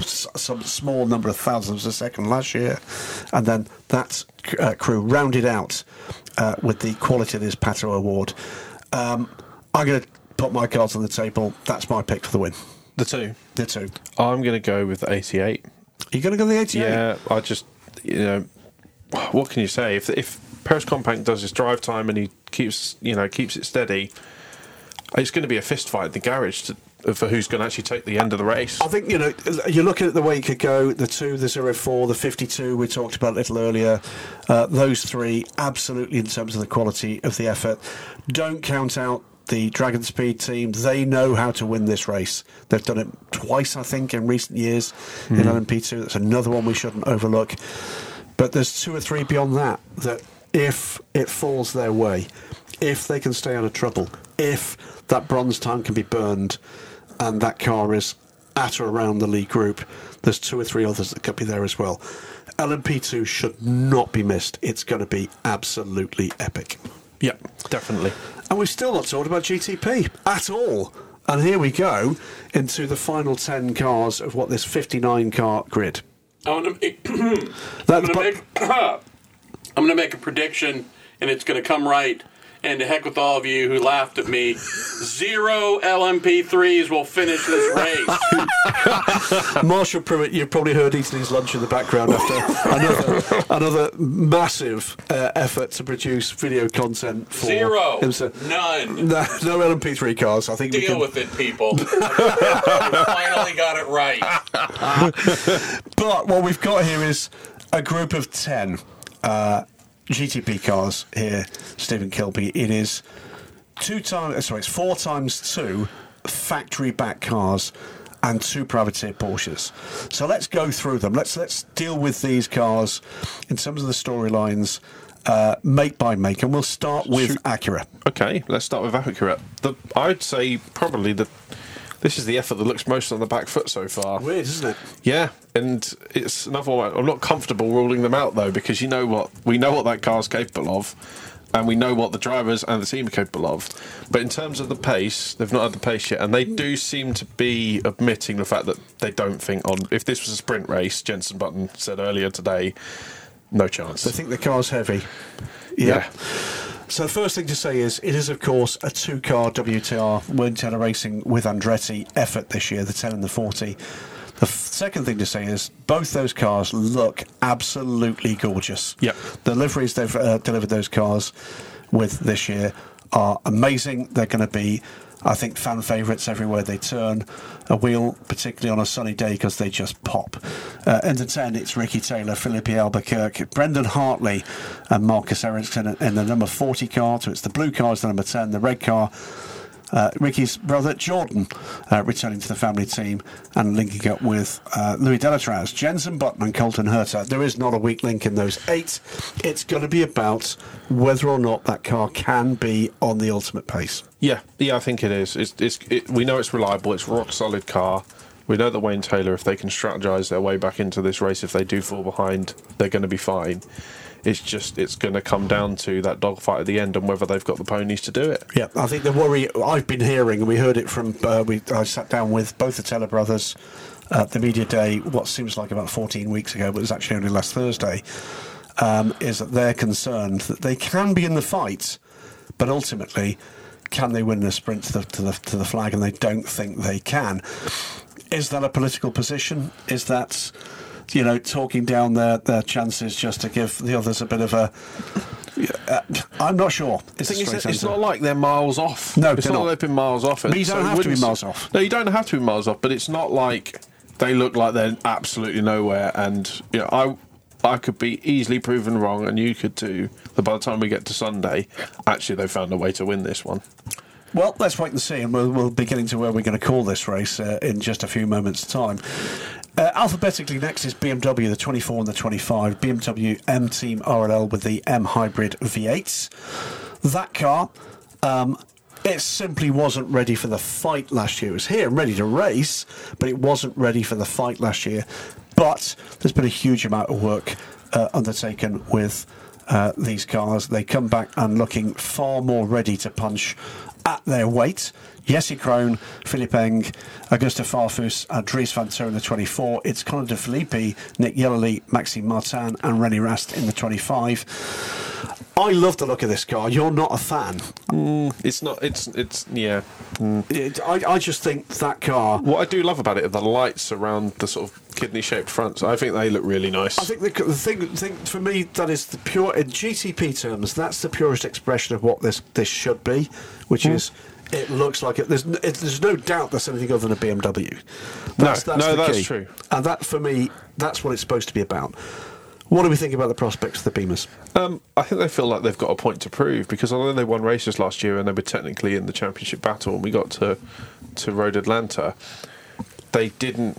A: some small number of thousands a second last year, and then that uh, crew rounded out uh, with the Quality of this Pato O'Ward. Um, I'm going to put my cards on the table. That's my pick for the win.
B: The two.
A: The two.
B: I'm going to go with the 88.
A: Are you going to go with the 88?
B: Yeah, I just, you know, what can you say? If if Perez Companc does his drive time and he keeps, you know, keeps it steady, it's going to be a fist fight in the garage to, for who's going to actually take the end of the race.
A: I think you know you're looking at the way it could go. The two, the zero four, the fifty two we talked about a little earlier. Uh, those three, absolutely in terms of the quality of the effort. Don't count out the Dragon Speed team. They know how to win this race. They've done it twice, I think, in recent years in LMP two. That's another one we shouldn't overlook. But there's two or three beyond that that if it falls their way, if they can stay out of trouble, if that bronze time can be burned and that car is at or around the lead group, there's two or three others that could be there as well. LMP2 should not be missed. It's going to be absolutely epic.
B: Yeah, definitely.
A: And we've still not talked about GTP at all. And here we go into the final 10 cars of what this 59 car grid.
D: I'm gonna make, I'm gonna make I'm gonna make a prediction, and it's gonna come right. And to heck with all of you who laughed at me, zero LMP3s will finish this race.
A: Marshall Pruett, you've probably heard eating his lunch in the background after another another massive uh, effort to produce video content for
D: Zero,
A: himself.
D: none.
A: No, no LMP3 cars. I think we
D: Deal
A: can.
D: with it, people. we finally got it right.
A: But what we've got here is a group of 10 uh, GTP cars here, Stephen Kilbey. It is two times, sorry, it's four times two factory back cars and two privateer Porsches. So let's go through them. Let's let's deal with these cars in terms of the storylines, uh, make by make, and we'll start with
B: Shoot.
A: Acura.
B: Okay, let's start with Accurate. The I'd say probably that this is the effort that looks most on the back foot so far.
A: Weird, isn't it?
B: Yeah, and it's another one. I'm not comfortable ruling them out though because you know what we know what that car's capable of, and we know what the drivers and the team are capable of. But in terms of the pace, they've not had the pace yet, and they do seem to be admitting the fact that they don't think on. If this was a sprint race, Jensen Button said earlier today, no chance.
A: They think the car's heavy.
B: Yeah.
A: So the first thing to say is it is of course a two-car WTR Tenor Racing with Andretti effort this year, the 10 and the 40. The f- second thing to say is both those cars look absolutely gorgeous.
B: Yep.
A: The liveries they've uh, delivered those cars with this year are amazing. They're going to be, I think, fan favourites everywhere they turn. A wheel, particularly on a sunny day, because they just pop. Uh, the 10, it's Ricky Taylor, Filipe Albuquerque, Brendan Hartley, and Marcus Ericsson in the number 40 car. So it's the blue car is the number 10, the red car uh, Ricky's brother Jordan uh, returning to the family team and linking up with uh, Louis Delétraz, Jensen Button, and Colton Herta. There is not a weak link in those eight. It's going to be about whether or not that car can be on the ultimate pace.
B: Yeah, yeah, I think it is. It's, it's, it, we know it's reliable. It's rock solid car. We know that Wayne Taylor, if they can strategize their way back into this race, if they do fall behind, they're going to be fine. It's just it's going to come down to that dogfight at the end and whether they've got the ponies to do it.
A: Yeah, I think the worry I've been hearing, and we heard it from, uh, we, I sat down with both the Taylor brothers at the media day, what seems like about 14 weeks ago, but it was actually only last Thursday, um, is that they're concerned that they can be in the fight, but ultimately, can they win the sprint to the, to the, to the flag? And they don't think they can. Is that a political position? Is that, you know, talking down their, their chances just to give the others a bit of a. Uh, I'm not sure.
B: The
A: It's,
B: thing is, it's not like they're miles off.
A: No,
B: it's
A: they're
B: not,
A: not.
B: like they've been miles off. it.
A: But you don't
B: it
A: have to be miles off.
B: No, you don't have to be miles off. But it's not like they look like they're absolutely nowhere. And you know, I I could be easily proven wrong, and you could too. That by the time we get to Sunday, actually they found a way to win this one.
A: Well, let's wait and see, and we'll, we'll be getting to where we're going to call this race uh, in just a few moments' time. Uh, alphabetically, next is BMW, the 24 and the 25. BMW M Team RLL with the M Hybrid V8s. That car, um, it simply wasn't ready for the fight last year. It was here and ready to race, but it wasn't ready for the fight last year. But there's been a huge amount of work uh, undertaken with uh, these cars. They come back and looking far more ready to punch at their weight. Jesse Krohn, Philipp Eng, Augusto Farfus, and Dries Vanthoor in the 24. It's Connor De Phillippi, Nick Yelloly, Maxime Martin, and René Rast in the 25. I love the look of this car. You're not a fan.
B: Mm, it's not. It's it's yeah. Mm.
A: It, I, I just think that car.
B: What I do love about it are the lights around the sort of kidney-shaped fronts. I think they look really nice.
A: I think the, the thing, thing for me that is the pure in GTP terms. That's the purest expression of what this this should be, which hmm. is it looks like it. There's it, there's no doubt that's anything other than a BMW. That's,
B: No,
A: that's
B: no, that's
A: key.
B: true.
A: And that for me, that's what it's supposed to be about. What do we think about the prospects of the Beamers?
B: Um, I think they feel like they've got a point to prove because although they won races last year and they were technically in the championship battle, and we got to to Road Atlanta, they didn't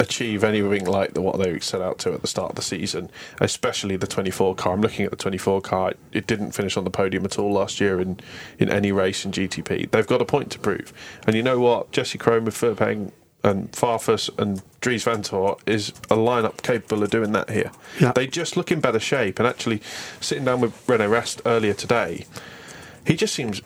B: achieve anything like the, what they set out to at the start of the season. Especially the 24 car. I'm looking at the 24 car. It, it didn't finish on the podium at all last year in in any race in GTP. They've got a point to prove, and you know what? Jesse with Philipp and Farfus and Dries Vanthoor is a lineup capable of doing that here.
A: Yeah.
B: They just look in better shape. And actually, sitting down with René Rast earlier today, he just seems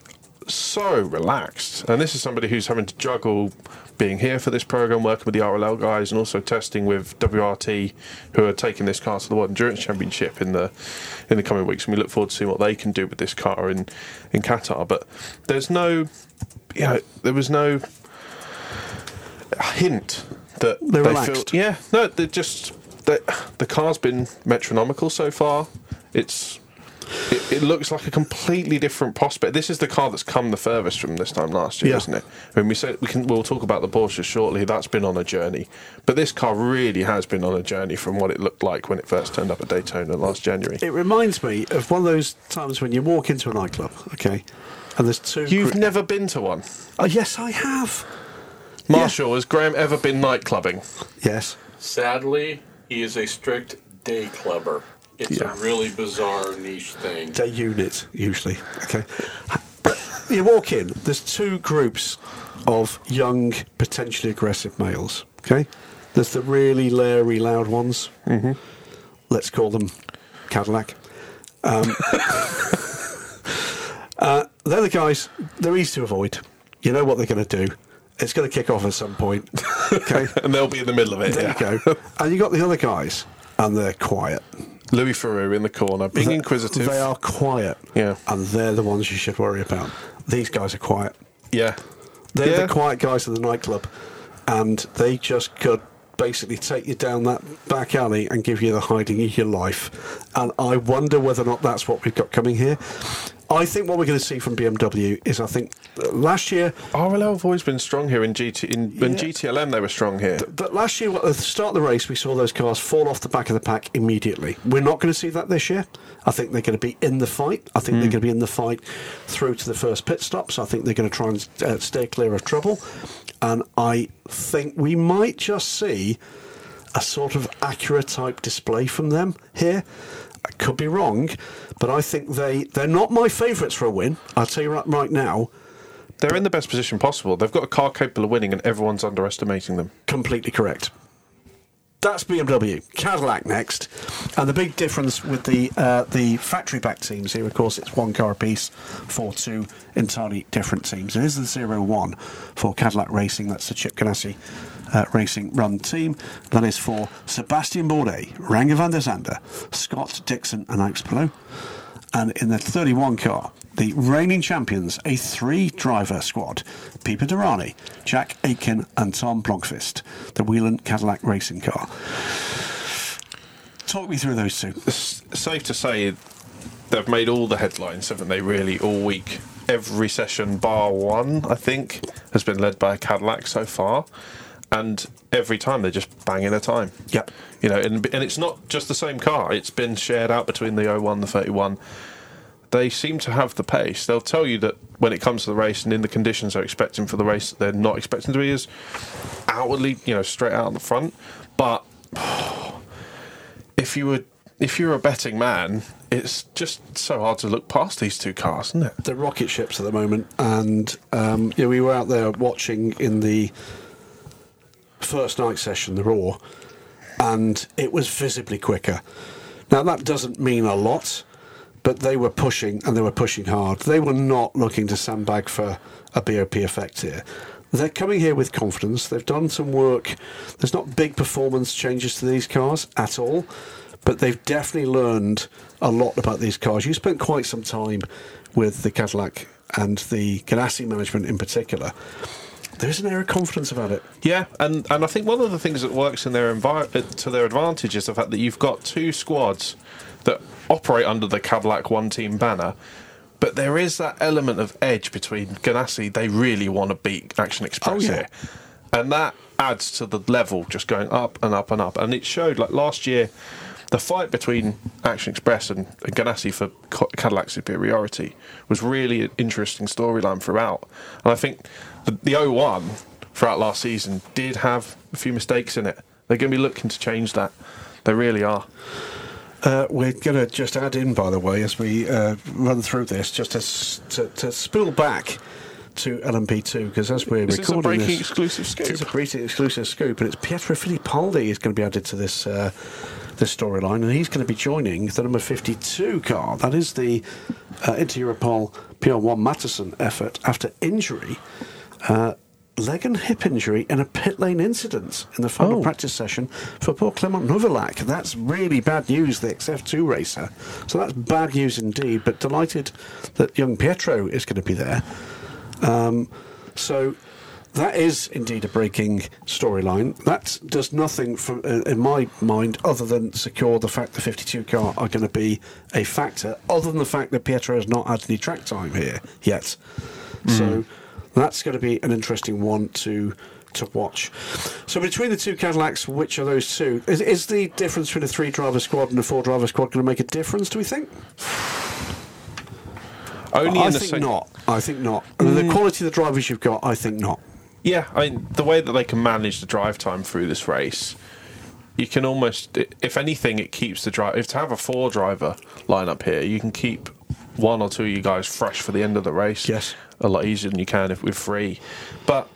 B: so relaxed. And this is somebody who's having to juggle being here for this program, working with the RLL guys, and also testing with WRT, who are taking this car to the World Endurance Championship in the in the coming weeks. And we look forward to seeing what they can do with this car in in Qatar. But there's no, you know, there was no hint that
A: They're
B: they
A: relaxed.
B: feel. Yeah, no, they're just they, the car's been metronomical so far. It's it, it looks like a completely different prospect. This is the car that's come the furthest from this time last year,
A: Yeah.
B: isn't it? I mean, we said we can. We'll talk about the Porsche shortly. That's been on a journey, but this car really has been on a journey from what it looked like when it first turned up at Daytona last January.
A: It reminds me of one of those times when you walk into a nightclub, okay, and there's two.
B: You've
A: gr-
B: never been to one,
A: oh, yes, I have.
B: Marshall. Has Graham ever been night clubbing?
A: Yes.
D: Sadly, he is a strict day clubber. It's
B: Yeah.
D: a really bizarre niche thing.
A: Day unit, usually. Okay. You walk in, there's two groups of young, potentially aggressive males. Okay. There's the really leery, loud ones. Mm-hmm. Let's call them Cadillac. Um, uh, they're the guys, they're easy to avoid. You know what they're going to do. It's going to kick off at some point. Okay.
B: and they'll be in the middle of it.
A: there
B: yeah.
A: you go. And you got the other guys, and they're quiet.
B: Louis Theroux in the corner, being
A: They-
B: inquisitive.
A: They are quiet.
B: Yeah.
A: And they're the ones you should worry about. These guys are quiet.
B: Yeah.
A: They're
B: Yeah.
A: the quiet guys in the nightclub. And they just could basically take you down that back alley and give you the hiding of your life. And I wonder whether or not that's what we've got coming here. I think what we're going to see from BMW is I think last year
B: RLL have always been strong here in GT. In, in GTLM, they were strong here.
A: But last year, at the start of the race, we saw those cars fall off the back of the pack immediately. We're not going to see that this year. I think they're going to be in the fight. I think they're going to be in the fight through to the first pit stops. I think they're going to try and uh, stay clear of trouble. And I think we might just see a sort of Acura type display from them here. I could be wrong, but I think they, they're not my favourites for a win. I'll tell you right, right now,
B: They're in the best position possible. They've got a car capable of winning, and everyone's underestimating them.
A: completely correct. That's BMW. Cadillac next, and the big difference with the uh, the factory back teams here, of course, it's one car apiece for two entirely different teams. It is the zero one for Cadillac Racing. That's the Chip Ganassi uh, Racing run team. That is for Sebastian Bourdais, Renger van der Zande, Scott Dixon, and Alex Palou. And in the 31 car, the reigning champions, a three driver squad Pipo Derani, Jack Aitken, and Tom Blomqvist, the Whelen Cadillac racing car. Talk me through those two.
B: It's safe to say they've made all the headlines, haven't they? Really, all week. Every session, bar one, I think, has been led by a Cadillac so far, and every time they're just banging a time.
A: Yep.
B: You know, and, and it's not just the same car; it's been shared out between the 01, and the 31. They seem to have the pace. They'll tell you that when it comes to the race and in the conditions they're expecting for the race, they're not expecting to be as outwardly, you know, straight out in the front. But if you were if you're a betting man, it's just so hard to look past these two cars, isn't it?
A: They're rocket ships at the moment, and um, yeah, we were out there watching in the first night session, the Roar, and it was visibly quicker. Now that doesn't mean a lot, but they were pushing and they were pushing hard. They were not looking to sandbag for a BOP effect here. They're coming here with confidence. They've done some work. There's not big performance changes to these cars at all, but they've definitely learned a lot about these cars. You spent quite some time with the Cadillac and the Ganassi management in particular. There's an air of confidence about it.
B: Yeah, and, and I think one of the things that works in their envi- uh, to their advantage is the fact that you've got two squads that operate under the Cadillac one team banner, but there is that element of edge between Ganassi. They really want to beat Action Express
A: Oh, yeah.
B: here, and that adds to the level just going up and up and up. And it showed like last year. The fight between Action Express and, and Ganassi for Cadillac superiority was really an interesting storyline throughout. And I think the, the 01 throughout last season did have a few mistakes in it. They're going to be looking to change that. They really are.
A: Uh, we're going to just add in, by the way, as we uh, run through this, just to, to, to spill back to LMP2, because as we're
B: Is this a
A: recording
B: breaking
A: this,
B: exclusive scoop?
A: It's a breaking exclusive scoop, and it's Pietro Fittipaldi is going to be added to this uh, this storyline, and he's going to be joining the number 52 car. That is the uh, Inter-Europol PR1 Mathiasen effort after injury. Uh, leg and hip injury in a pit lane incident in the final
B: Oh.
A: practice session for poor Clement Novalak. That's really bad news, the XF2 racer. So that's bad news indeed, but delighted that young Pietro is going to be there. Um, so that is indeed a breaking storyline. That does nothing, from, uh, in my mind, other than secure the fact the 52 car are going to be a factor, other than the fact that Pietro has not had any track time here yet. So that's going to be an interesting one to to watch. So between the two Cadillacs, which are those two? Is, is the difference between a three driver squad and a four driver squad going to make a difference? Do we think?
B: Only
A: I
B: in the
A: think
B: sec-
A: not. I think not. And The mm. quality of the drivers you've got, I think not.
B: Yeah, I mean, the way that they can manage the drive time through this race, you can almost, if anything, it keeps the drive. If to have a four driver lineup here, you can keep one or two of you guys fresh for the end of the race.
A: Yes.
B: a lot easier than you can if we're free. But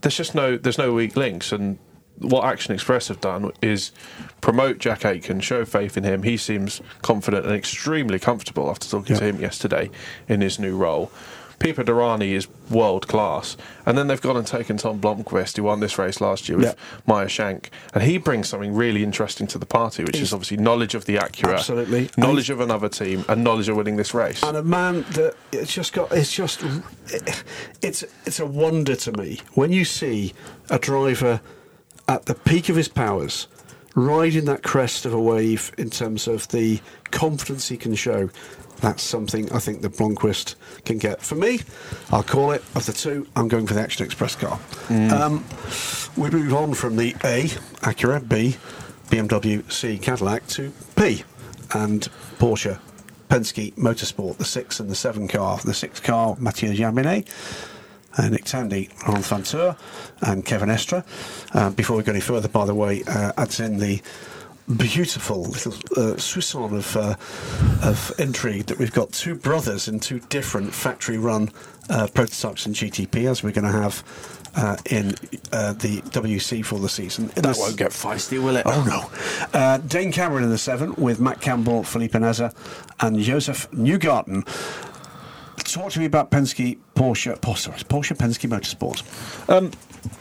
B: there's just no there's no weak links, and what Action Express have done is promote Jack Aitken, show faith in him. He seems confident and extremely comfortable after talking to him yesterday in his new role. Pipo Derani is world class, and then they've gone and taken Tom Blomqvist, who won this race last year with
A: Yeah.
B: Meyer Shank, and he brings something really interesting to the party, which is obviously knowledge of the Acura,
A: Absolutely.
B: knowledge of another team, and knowledge of winning this race.
A: and a man that it's just got it's just it's it's a wonder to me when you see a driver at the peak of his powers riding that crest of a wave in terms of the confidence he can show that's something I think the Blomqvist can get. For me, I'll call it of the two. I'm going for the Action Express car. Um, we move on from the A Acura, B BMW, C Cadillac to P and Porsche Penske Motorsport, the six and the seven car. The six car, Mathieu Jaminet, uh, Nick Tandy, Laurens Vanthoor, and Kévin Estre. Uh, before we go any further, by the way, uh, adds in the beautiful little uh, soupçon of, uh, of intrigue that we've got two brothers in two different factory run uh, prototypes in GTP, as we're going to have. Uh, in uh, the WEC for the season.
B: that won't get feisty, will it?
A: Oh no. Uh, Dane Cameron in the seven with Matt Campbell, Felipe Nasr, and Josef Newgarden. Talk to me about Penske, Porsche, Porsche, sorry, Porsche Penske Motorsport.
B: Um,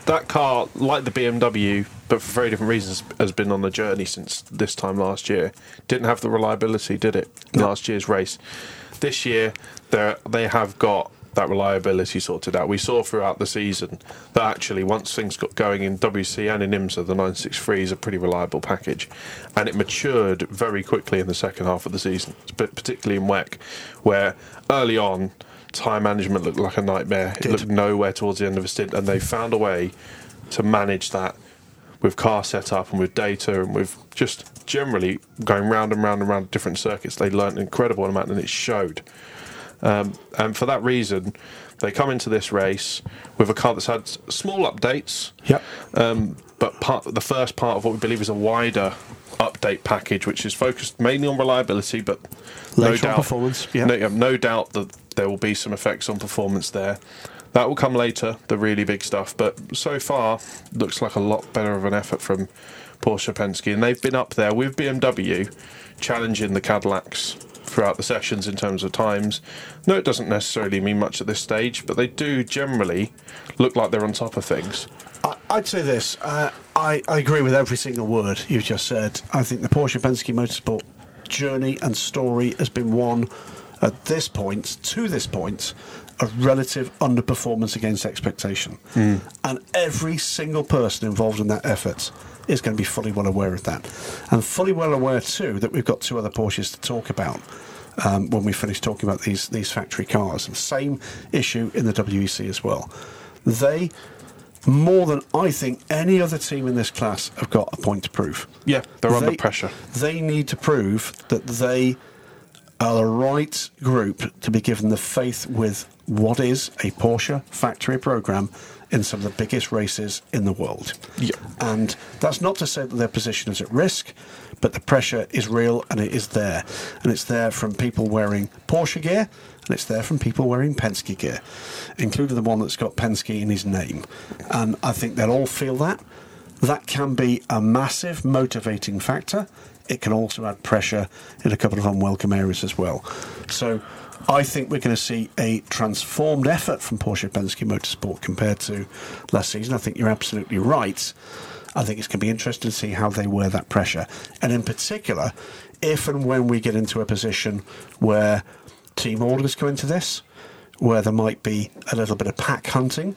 B: that car, like the BMW, but for very different reasons, has been on the journey since this time last year. Didn't have the reliability, did it?
A: No.
B: Last year's race. This year, they they have got that reliability sorted out. We saw throughout the season that actually, once things got going in WEC and in IMSA, the 963 is a pretty reliable package, and it matured very quickly in the second half of the season, but particularly in WEC, where early on time management looked like a nightmare. It
A: Did.
B: looked nowhere towards the end of a stint, and they found a way to manage that with car setup and with data and with just generally going round and round and round different circuits. They learned an incredible amount, and it showed. Um, and for that reason, they come into this race with a car that's had small updates.
A: Yep.
B: Um, but part, the first part of what we believe is a wider update package, which is focused mainly on reliability, but no
A: Later on
B: doubt
A: performance, yeah.
B: No, no doubt that there will be some effects on performance there. That will come later, the really big stuff. But so far, looks like a lot better of an effort from Porsche Penske, and they've been up there with BMW, challenging the Cadillacs throughout the sessions in terms of times. No, it doesn't necessarily mean much at this stage, but they do generally look like they're on top of things.
A: I'd say this. Uh, I, I agree with every single word you've just said. I think the Porsche Penske Motorsport journey and story has been one at this point, to this point, of relative underperformance against expectation. And every single person involved in that effort is going to be fully well aware of that. And fully well aware, too, that we've got two other Porsches to talk about. Um, when we finish talking about these these factory cars, and same issue in the WEC as well. They more than I think any other team in this class have got a point to prove.
B: Yeah, they're under pressure.
A: They need to prove that they are the right group to be given the faith with what is a Porsche factory program in some of the biggest races in the world.
B: Yeah.
A: And that's not to say that their position is at risk, but the pressure is real and it is there. And it's there from people wearing Porsche gear and it's there from people wearing Penske gear, including the one that's got Penske in his name. And I think they'll all feel that. That can be a massive motivating factor. It can also add pressure in a couple of unwelcome areas as well. So I think we're going to see a transformed effort from Porsche Penske Motorsport compared to last season. I think you're absolutely right. I think it's going to be interesting to see how they wear that pressure. And in particular, if and when we get into a position where team orders go into this, where there might be a little bit of pack hunting,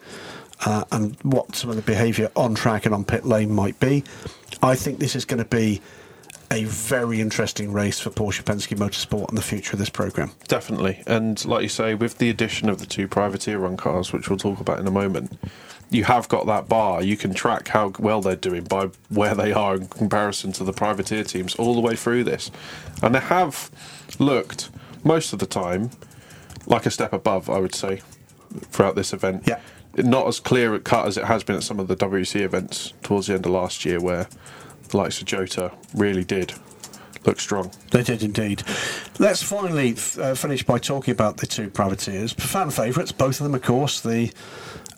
A: uh, and what some of the behaviour on track and on pit lane might be, I think this is going to be a very interesting race for Porsche Penske Motorsport and the future of this program.
B: Definitely. And like you say, with the addition of the two privateer run cars, which we'll talk about in a moment, you have got that bar. You can track how well they're doing by where they are in comparison to the privateer teams all the way through this. And they have looked, most of the time, like a step above, I would say, throughout this event.
A: Yeah.
B: Not as clear cut as it has been at some of the WEC events towards the end of last year, where the likes of Jota really did look strong.
A: They did indeed. Let's finally uh, finish by talking about the two privateers, fan favourites, both of them, of course. The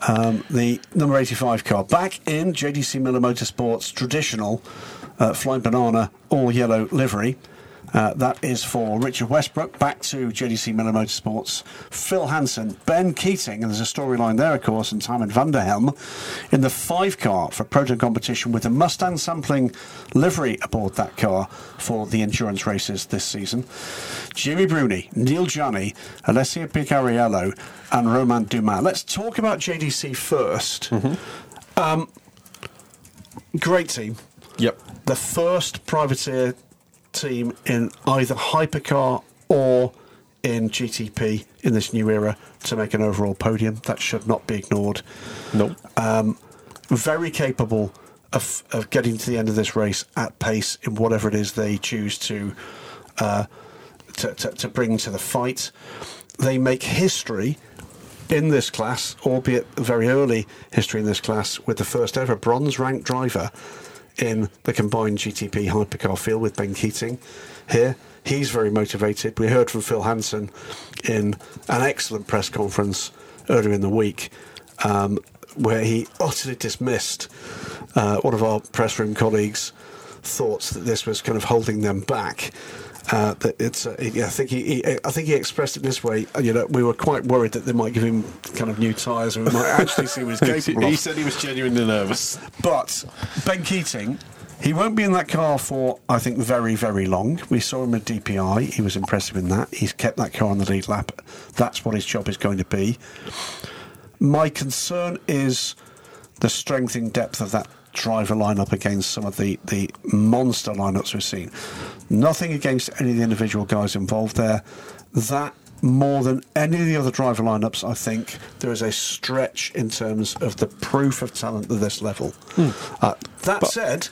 A: um, the number eighty-five car back in JDC Miller Motorsports traditional uh, flying banana all yellow livery. Uh, that is for Richard Westbrook, back to JDC Miller Motorsports, Phil Hansen, Ben Keating, and there's a storyline there, of course, and Tijmen van der Helm in the five car for Proton competition with a Mustang sampling livery aboard that car for the endurance races this season. Gimmi Bruni, Neel Jani, Alessio Picariello, and Romain Dumas. Let's talk about JDC 1st Um, great team
B: Yep.
A: the first privateer team in either hypercar or in GTP in this new era to make an overall podium. That should not be ignored. No.
B: Nope.
A: Very capable of, of getting to the end of this race at pace in whatever it is they choose to, uh, to, to, to bring to the fight. They make history in this class, albeit very early history in this class, with the first ever bronze ranked driver in the combined GTP hypercar field with Ben Keating here. He's very motivated. We heard from Phil Hansen in an excellent press conference earlier in the week um, where he utterly dismissed uh, one of our press room colleagues' thoughts that this was kind of holding them back. Uh, that it's, uh, I think he, he, I think he expressed it this way. You know, we were quite worried that they might give him kind of new tyres, and we might actually see what he's capable
B: he said he was genuinely nervous.
A: But Ben Keating, he won't be in that car for, I think, very, very long. We saw him at DPI. He was impressive in that. He's kept that car on the lead lap. That's what his job is going to be. My concern is the strength in depth of that driver lineup against some of the, the monster lineups we've seen. Nothing against any of the individual guys involved there. That more than any of the other driver lineups, I think there is a stretch in terms of the proof of talent at this level. Uh, that said,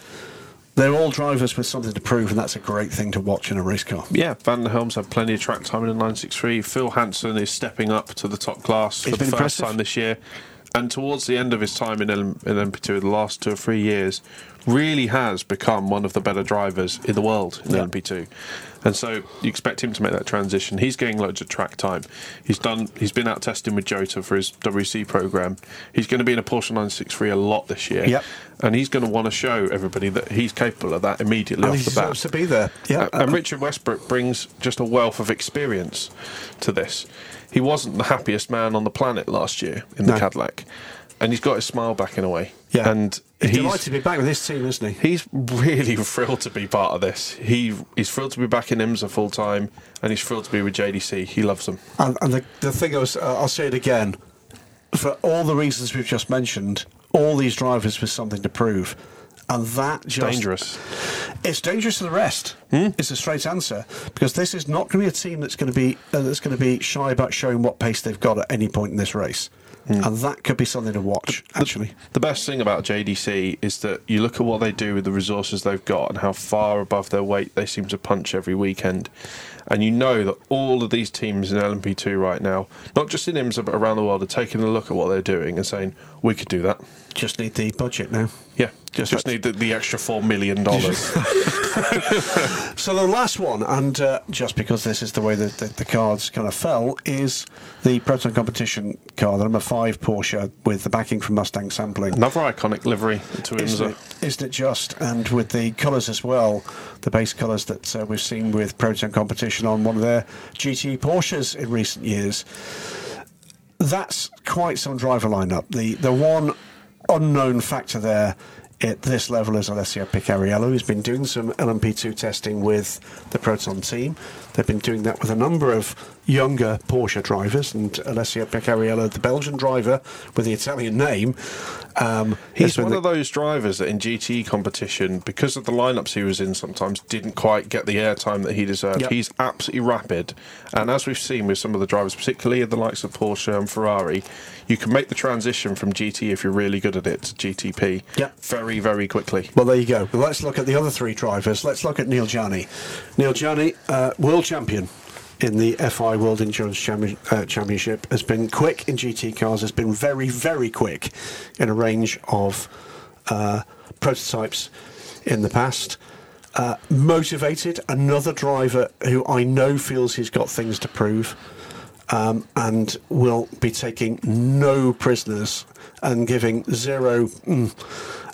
A: they're all drivers with something to prove, and that's a great thing to watch in a race car.
B: Yeah, Van der Helm's had plenty of track time in the 963. Phil Hansen is stepping up to the top class
A: He's
B: for the first
A: impressive.
B: time this year. And towards the end of his time in, L- in LMP2, the last two or three years, really has become one of the better drivers in the world in
A: Yeah.
B: LMP2. And so you expect him to make that transition. He's getting loads of track time. He's done. He's been out testing with Jota for his WEC program. He's going to be in a Porsche 963 a lot this year.
A: Yep.
B: And he's going to want to show everybody that he's capable of that immediately
A: And
B: off the bat.
A: to be there. Yeah,
B: Uh, and Richard Westbrook brings just a wealth of experience to this. He wasn't the happiest man on the planet last year in the
A: No.
B: Cadillac, and he's got his smile back in a way.
A: yeah.
B: and
A: he's,
B: he's
A: delighted to be back with this team, isn't he?
B: he's really thrilled to be part of this. He he's thrilled to be back in IMSA full time, and he's thrilled to be with JDC. He loves them.
A: And, and the, the thing is, uh, I'll say it again, for all the reasons we've just mentioned, all these drivers with something to prove. And that just
B: Dangerous.
A: It's dangerous to the rest. It's a straight answer because this is not going to be a team that's going to be uh, that's going to be shy about showing what pace they've got at any point in this race, Hmm. and that could be something to watch. Actually,
B: The best thing about JDC is that you look at what they do with the resources they've got and how far above their weight they seem to punch every weekend. And you know that all of these teams in LMP2 right now, not just in IMSA but around the world, are taking a look at what they're doing and saying, we could do that.
A: Just need the budget now.
B: Yeah,
A: Just
B: just, need the, the extra $4 million.
A: So the last one, and uh, just because this is the way that the, the cards kind of fell, is the Proton competition car, the number five Porsche with the backing from Mustang sampling.
B: Another iconic livery to
A: Isn't
B: IMSA.
A: it, isn't it just? And with the colours as well, the base colours that uh, we've seen with Proton competition on one of their GT Porsches in recent years, that's quite some driver lineup. The the one unknown factor there at this level is Alessio Picariello, who's been doing some LMP2 testing with the Proton team. They've been doing that with a number of younger Porsche drivers, and Alessio Picariello, the Belgian driver with the Italian name, um, has
B: one
A: the-
B: of those drivers that in GT competition, because of the lineups he was in, sometimes didn't quite get the airtime that he deserved.
A: Yep.
B: He's absolutely rapid, and as we've seen with some of the drivers, particularly the likes of Porsche and Ferrari, you can make the transition from GT if you're really good at it to GTP
A: Yep.
B: very, very quickly.
A: Well, there you go. Well, let's look at the other three drivers. Let's look at Neel Jani. Neel Jani, uh, world champion in the FI World Endurance uh, Championship, has been quick in GT cars, has been very, very quick in a range of uh, prototypes in the past. Uh, motivated, another driver who I know feels he's got things to prove um, and will be taking no prisoners and giving zero mm,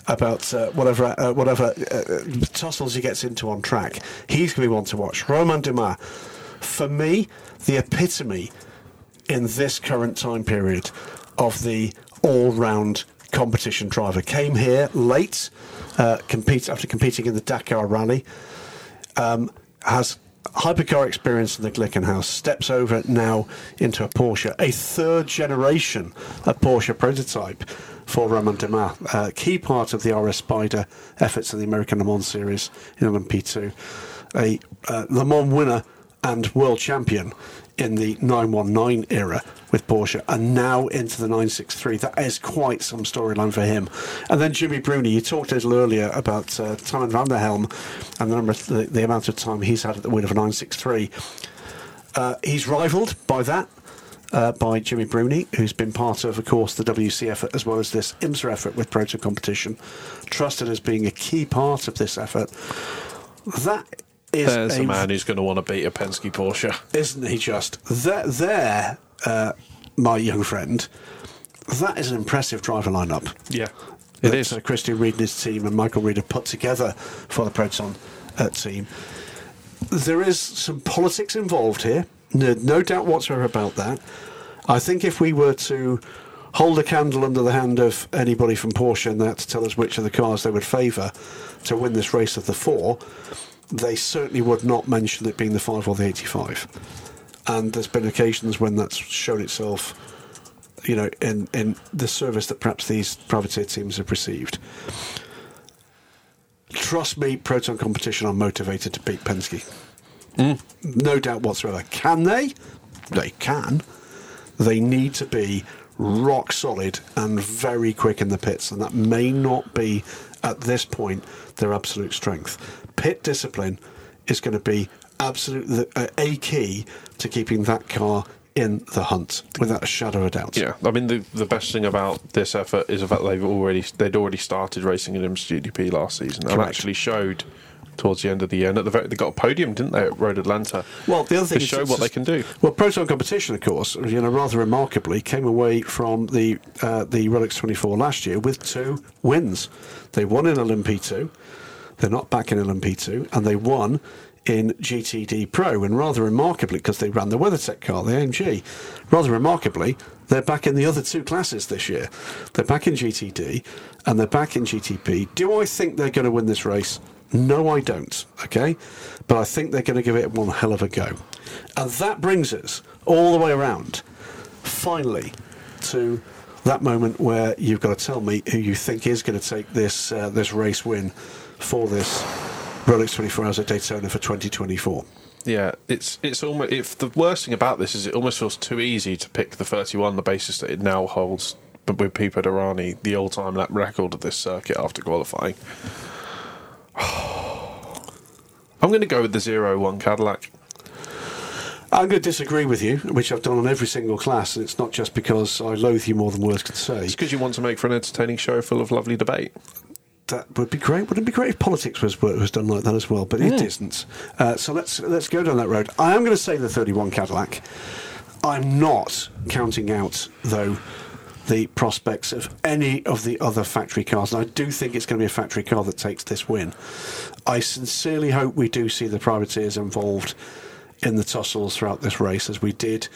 A: about uh, whatever uh, whatever uh, tussles he gets into on track. He's going to be one to watch. Romain Dumas, for me, the epitome in this current time period of the all-round competition driver. Came here late, uh, compete after competing in the Dakar Rally um, has hypercar experience in the Glickenhaus, steps over now into a Porsche, a third generation of Porsche prototype for Romain Dumas, a key part of the RS Spider efforts in the American Le Mans series in LMP2, a uh, Le Mans winner and world champion in the 919 era with Porsche and now into the 963. That is quite some storyline for him. And then Gimmi Bruni, you talked a little earlier about uh, Timon van der Helm and the, of, the, the amount of time he's had at the wheel of a 963. Uh, he's rivalled by that. Uh, by Gimmi Bruni, who's been part of, of course, the WEC effort as well as this IMSA effort with Proton Competition, trusted as being a key part of this effort. That is
B: There's a man who's going to want to beat a Penske Porsche.
A: isn't he just? There, there uh, my young friend, that is an impressive driver lineup.
B: Yeah, it is.
A: Uh, Christian Ried and his team and Michael Reed have put together for the Proton uh, team. There is some politics involved here, no, no doubt whatsoever about that. I think if we were to hold a candle under the hand of anybody from Porsche and that to tell us which of the cars they would favour to win this race of the four, they certainly would not mention it being the 5 or the 85. And there's been occasions when that's shown itself, you know, in, in the service that perhaps these privateer teams have received. Trust me, Proton Competition are motivated to beat Penske. Hmm. No doubt whatsoever. Can they? They can. They need to be rock solid and very quick in the pits, and that may not be at this point their absolute strength. Pit discipline is going to be absolute uh, a key to keeping that car in the hunt, without a shadow of a doubt.
B: Yeah, I mean the the best thing about this effort is the fact they've already they'd already started racing in IMSA GTP last season and actually showed towards the end of the year. And at the very, they got a podium, didn't they, at Road Atlanta?
A: Well, the other thing
B: to
A: is
B: show what they can do.
A: Well, Proton Competition, of course, you know, rather remarkably, came away from the uh, the Rolex 24 last year with two wins. They won in LMP2. They're not back in LMP2, and they won in GTD Pro. And rather remarkably, because they ran the WeatherTech car, the AMG, rather remarkably, they're back in the other two classes this year. They're back in GTD and they're back in GTP. Do I think they're going to win this race? No, I don't. Okay, but I think they're going to give it one hell of a go, and that brings us all the way around, finally, to that moment where you've got to tell me who you think is going to take this uh, this race win for this Rolex 24 Hours at Daytona for 2024.
B: Yeah, it's it's almost if the worst thing about this is it almost feels too easy to pick the 31 on the basis that it now holds but with Pipo Derani the all-time lap record of this circuit after qualifying. I'm going to go with the zero one Cadillac.
A: I'm going to disagree with you, which I've done on every single class, and it's not just because I loathe you more than words can say.
B: It's because you want to make for an entertaining show full of lovely debate.
A: That would be great. Wouldn't it be great if politics was was done like that as well? But it isn't. Uh, so let's let's go down that road. I am going to say the 31 Cadillac. I'm not counting out though the prospects of any of the other factory cars, and I do think it's going to be a factory car that takes this win. I sincerely hope we do see the privateers involved in the tussles throughout this race, as we did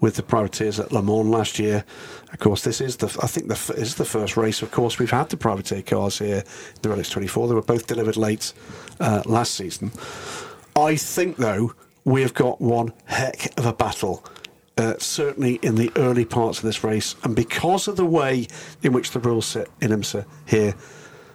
A: with the privateers at Le Mans last year. Of course, this is the I think the is the first race. Of course, we've had the privateer cars here, the Rolex 24. They were both delivered late uh, last season. I think, though, we've got one heck of a battle. Uh, certainly in the early parts of this race, and because of the way in which the rules set in IMSA here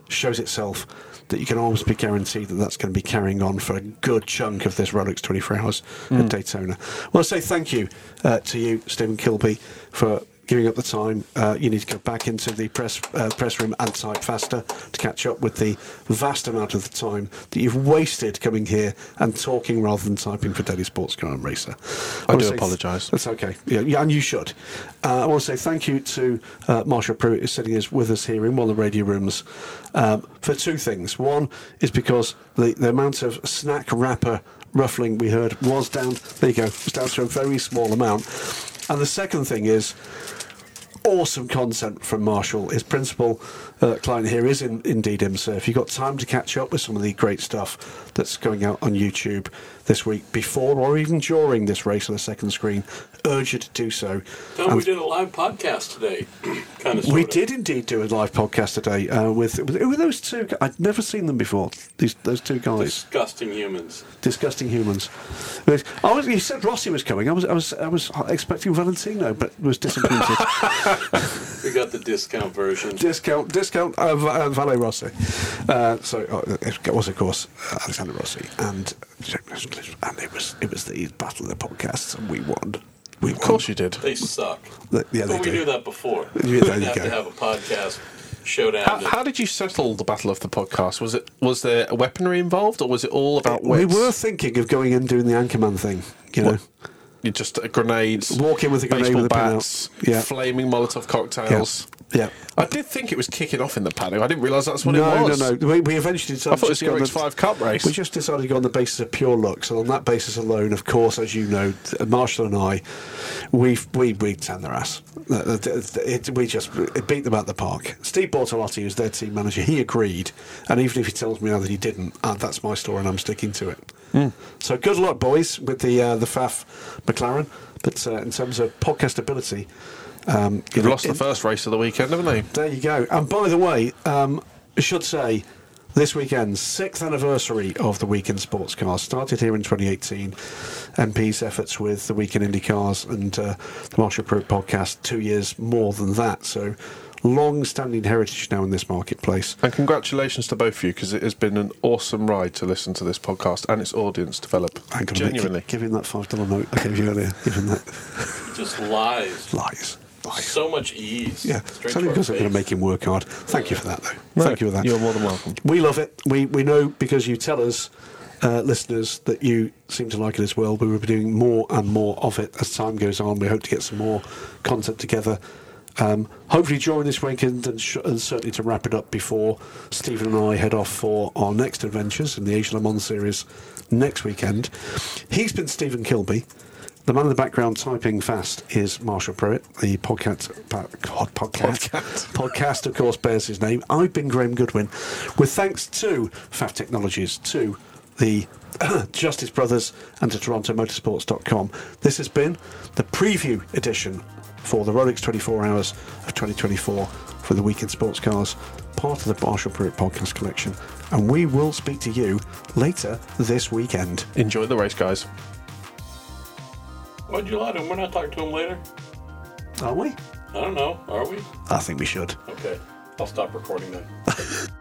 A: shows itself that you can almost be guaranteed that that's going to be carrying on for a good chunk of this Rolex 24 hours at Daytona. Well, I say thank you uh, to you, Stephen Kilbey, for giving up the time. Uh, you need to go back into the press uh, press room and type faster to catch up with the vast amount of the time that you've wasted coming here and talking rather than typing for Daily Sports Car and Racer.
B: I
A: wanna
B: do apologise.
A: That's okay. Yeah, yeah, and you should. Uh, I want to say thank you to uh, Marshall Pruett, who's sitting us with us here in one of the radio rooms, um, for two things. One is because the, the amount of snack wrapper ruffling we heard was down. There you go. It's down to a very small amount. And the second thing is awesome content from Marshall. His principal uh, client here is in, indeed IMSA. If you've got time to catch up with some of the great stuff that's going out on YouTube this week, before or even during this race on the second screen, urge you to do so.
D: Tell me
A: And
D: we did a live podcast today. kind of.
A: we did indeed do a live podcast today uh, with, with were those two? I'd never seen them before. These those two guys,
D: Disgusting humans.
A: disgusting humans. I was, you said Rossi was coming. I was I was I was expecting Valentino, but was disappointed.
D: We got the discount version.
A: discount discount uh, uh, Rossi. Uh, so uh, it was of course uh, Alexander Rossi, and and it was it was the battle of the podcasts, and we won. We
B: Of course you did.
D: They suck.
A: The- yeah, they
D: but we
A: do.
D: knew that before.
A: Yeah,
D: we
A: there
D: didn't
A: you
D: have
A: go.
D: to have a podcast showdown.
B: How,
D: to-
B: how did you settle the battle of the podcast? Was it was there a weaponry involved, or was it all about
A: We were thinking of going and doing the Anchorman thing, you know.
B: What? You just uh, grenades,
A: Walk in with a grenade
B: baseball
A: with a
B: bats,
A: Yeah.
B: flaming Molotov cocktails.
A: Yeah.
B: I did think it was kicking off in the paddock. I didn't realise that's what
A: No,
B: it was.
A: no, no. We, we eventually decided
B: I thought it was
A: to
B: the
A: go on
B: RX5 Cup race.
A: We just decided to go on the basis of pure looks, and on that basis alone, of course, as you know, Marshall and I, we we we tanned their ass. It, it- we just it beat them at the park. Steve Bortolotti, who's their team manager, he agreed, and even if he tells me now that he didn't, uh, that's my story, and I'm sticking to it. So good luck, boys, with the uh, the Pfaff McLaren. But uh, in terms of podcast ability, um, you
B: They've
A: know,
B: lost the first race of the weekend, haven't they?
A: there you go. And by the way, um, I should say this weekend's sixth anniversary of the Week In Sports Cars started here in 2018. MP's efforts with the Week In Indy Cars and uh, the Marshall Pruett podcast two years more than that. So long-standing heritage now in this marketplace.
B: And congratulations to both of you because it has been an awesome ride to listen to this podcast and its audience develop.
A: I'm
B: Genuinely.
A: Make, give him that five dollar note I gave you earlier. Give him that
D: just lies.
A: lies. Lies.
D: So much ease.
A: Yeah,
D: Straight
A: it's
D: to
A: only because I'm going to make him work hard. Thank you for that, though.
B: No,
A: Thank you for that.
B: You're more than welcome.
A: We love it. We we know because you tell us, uh, listeners, that you seem to like it as well. We will be doing more and more of it as time goes on. We hope to get some more content together Um, hopefully during this weekend, and, sh- and certainly to wrap it up before Stephen and I head off for our next adventures in the Asia Le Mans series next weekend. He's been Stephen Kilbey. The man in the background typing fast is Marshall Pruett. The podcast, pa- God, podcast, podcast, of course, bears his name. I've been Graham Goodwin, with thanks to Pfaff Technologies, to the Justice Brothers, and to TorontoMotorsports.com. This has been the preview edition for the Rolex 24 Hours of 2024 for the Week In Sports Cars, part of the Marshall Pruett podcast collection. And we will speak to you later this weekend.
B: Enjoy the race, guys.
D: Why'd you lie to him? We're not talking to him later.
A: Are we?
D: I don't know. Are we?
A: I think we should.
D: Okay. I'll stop recording then.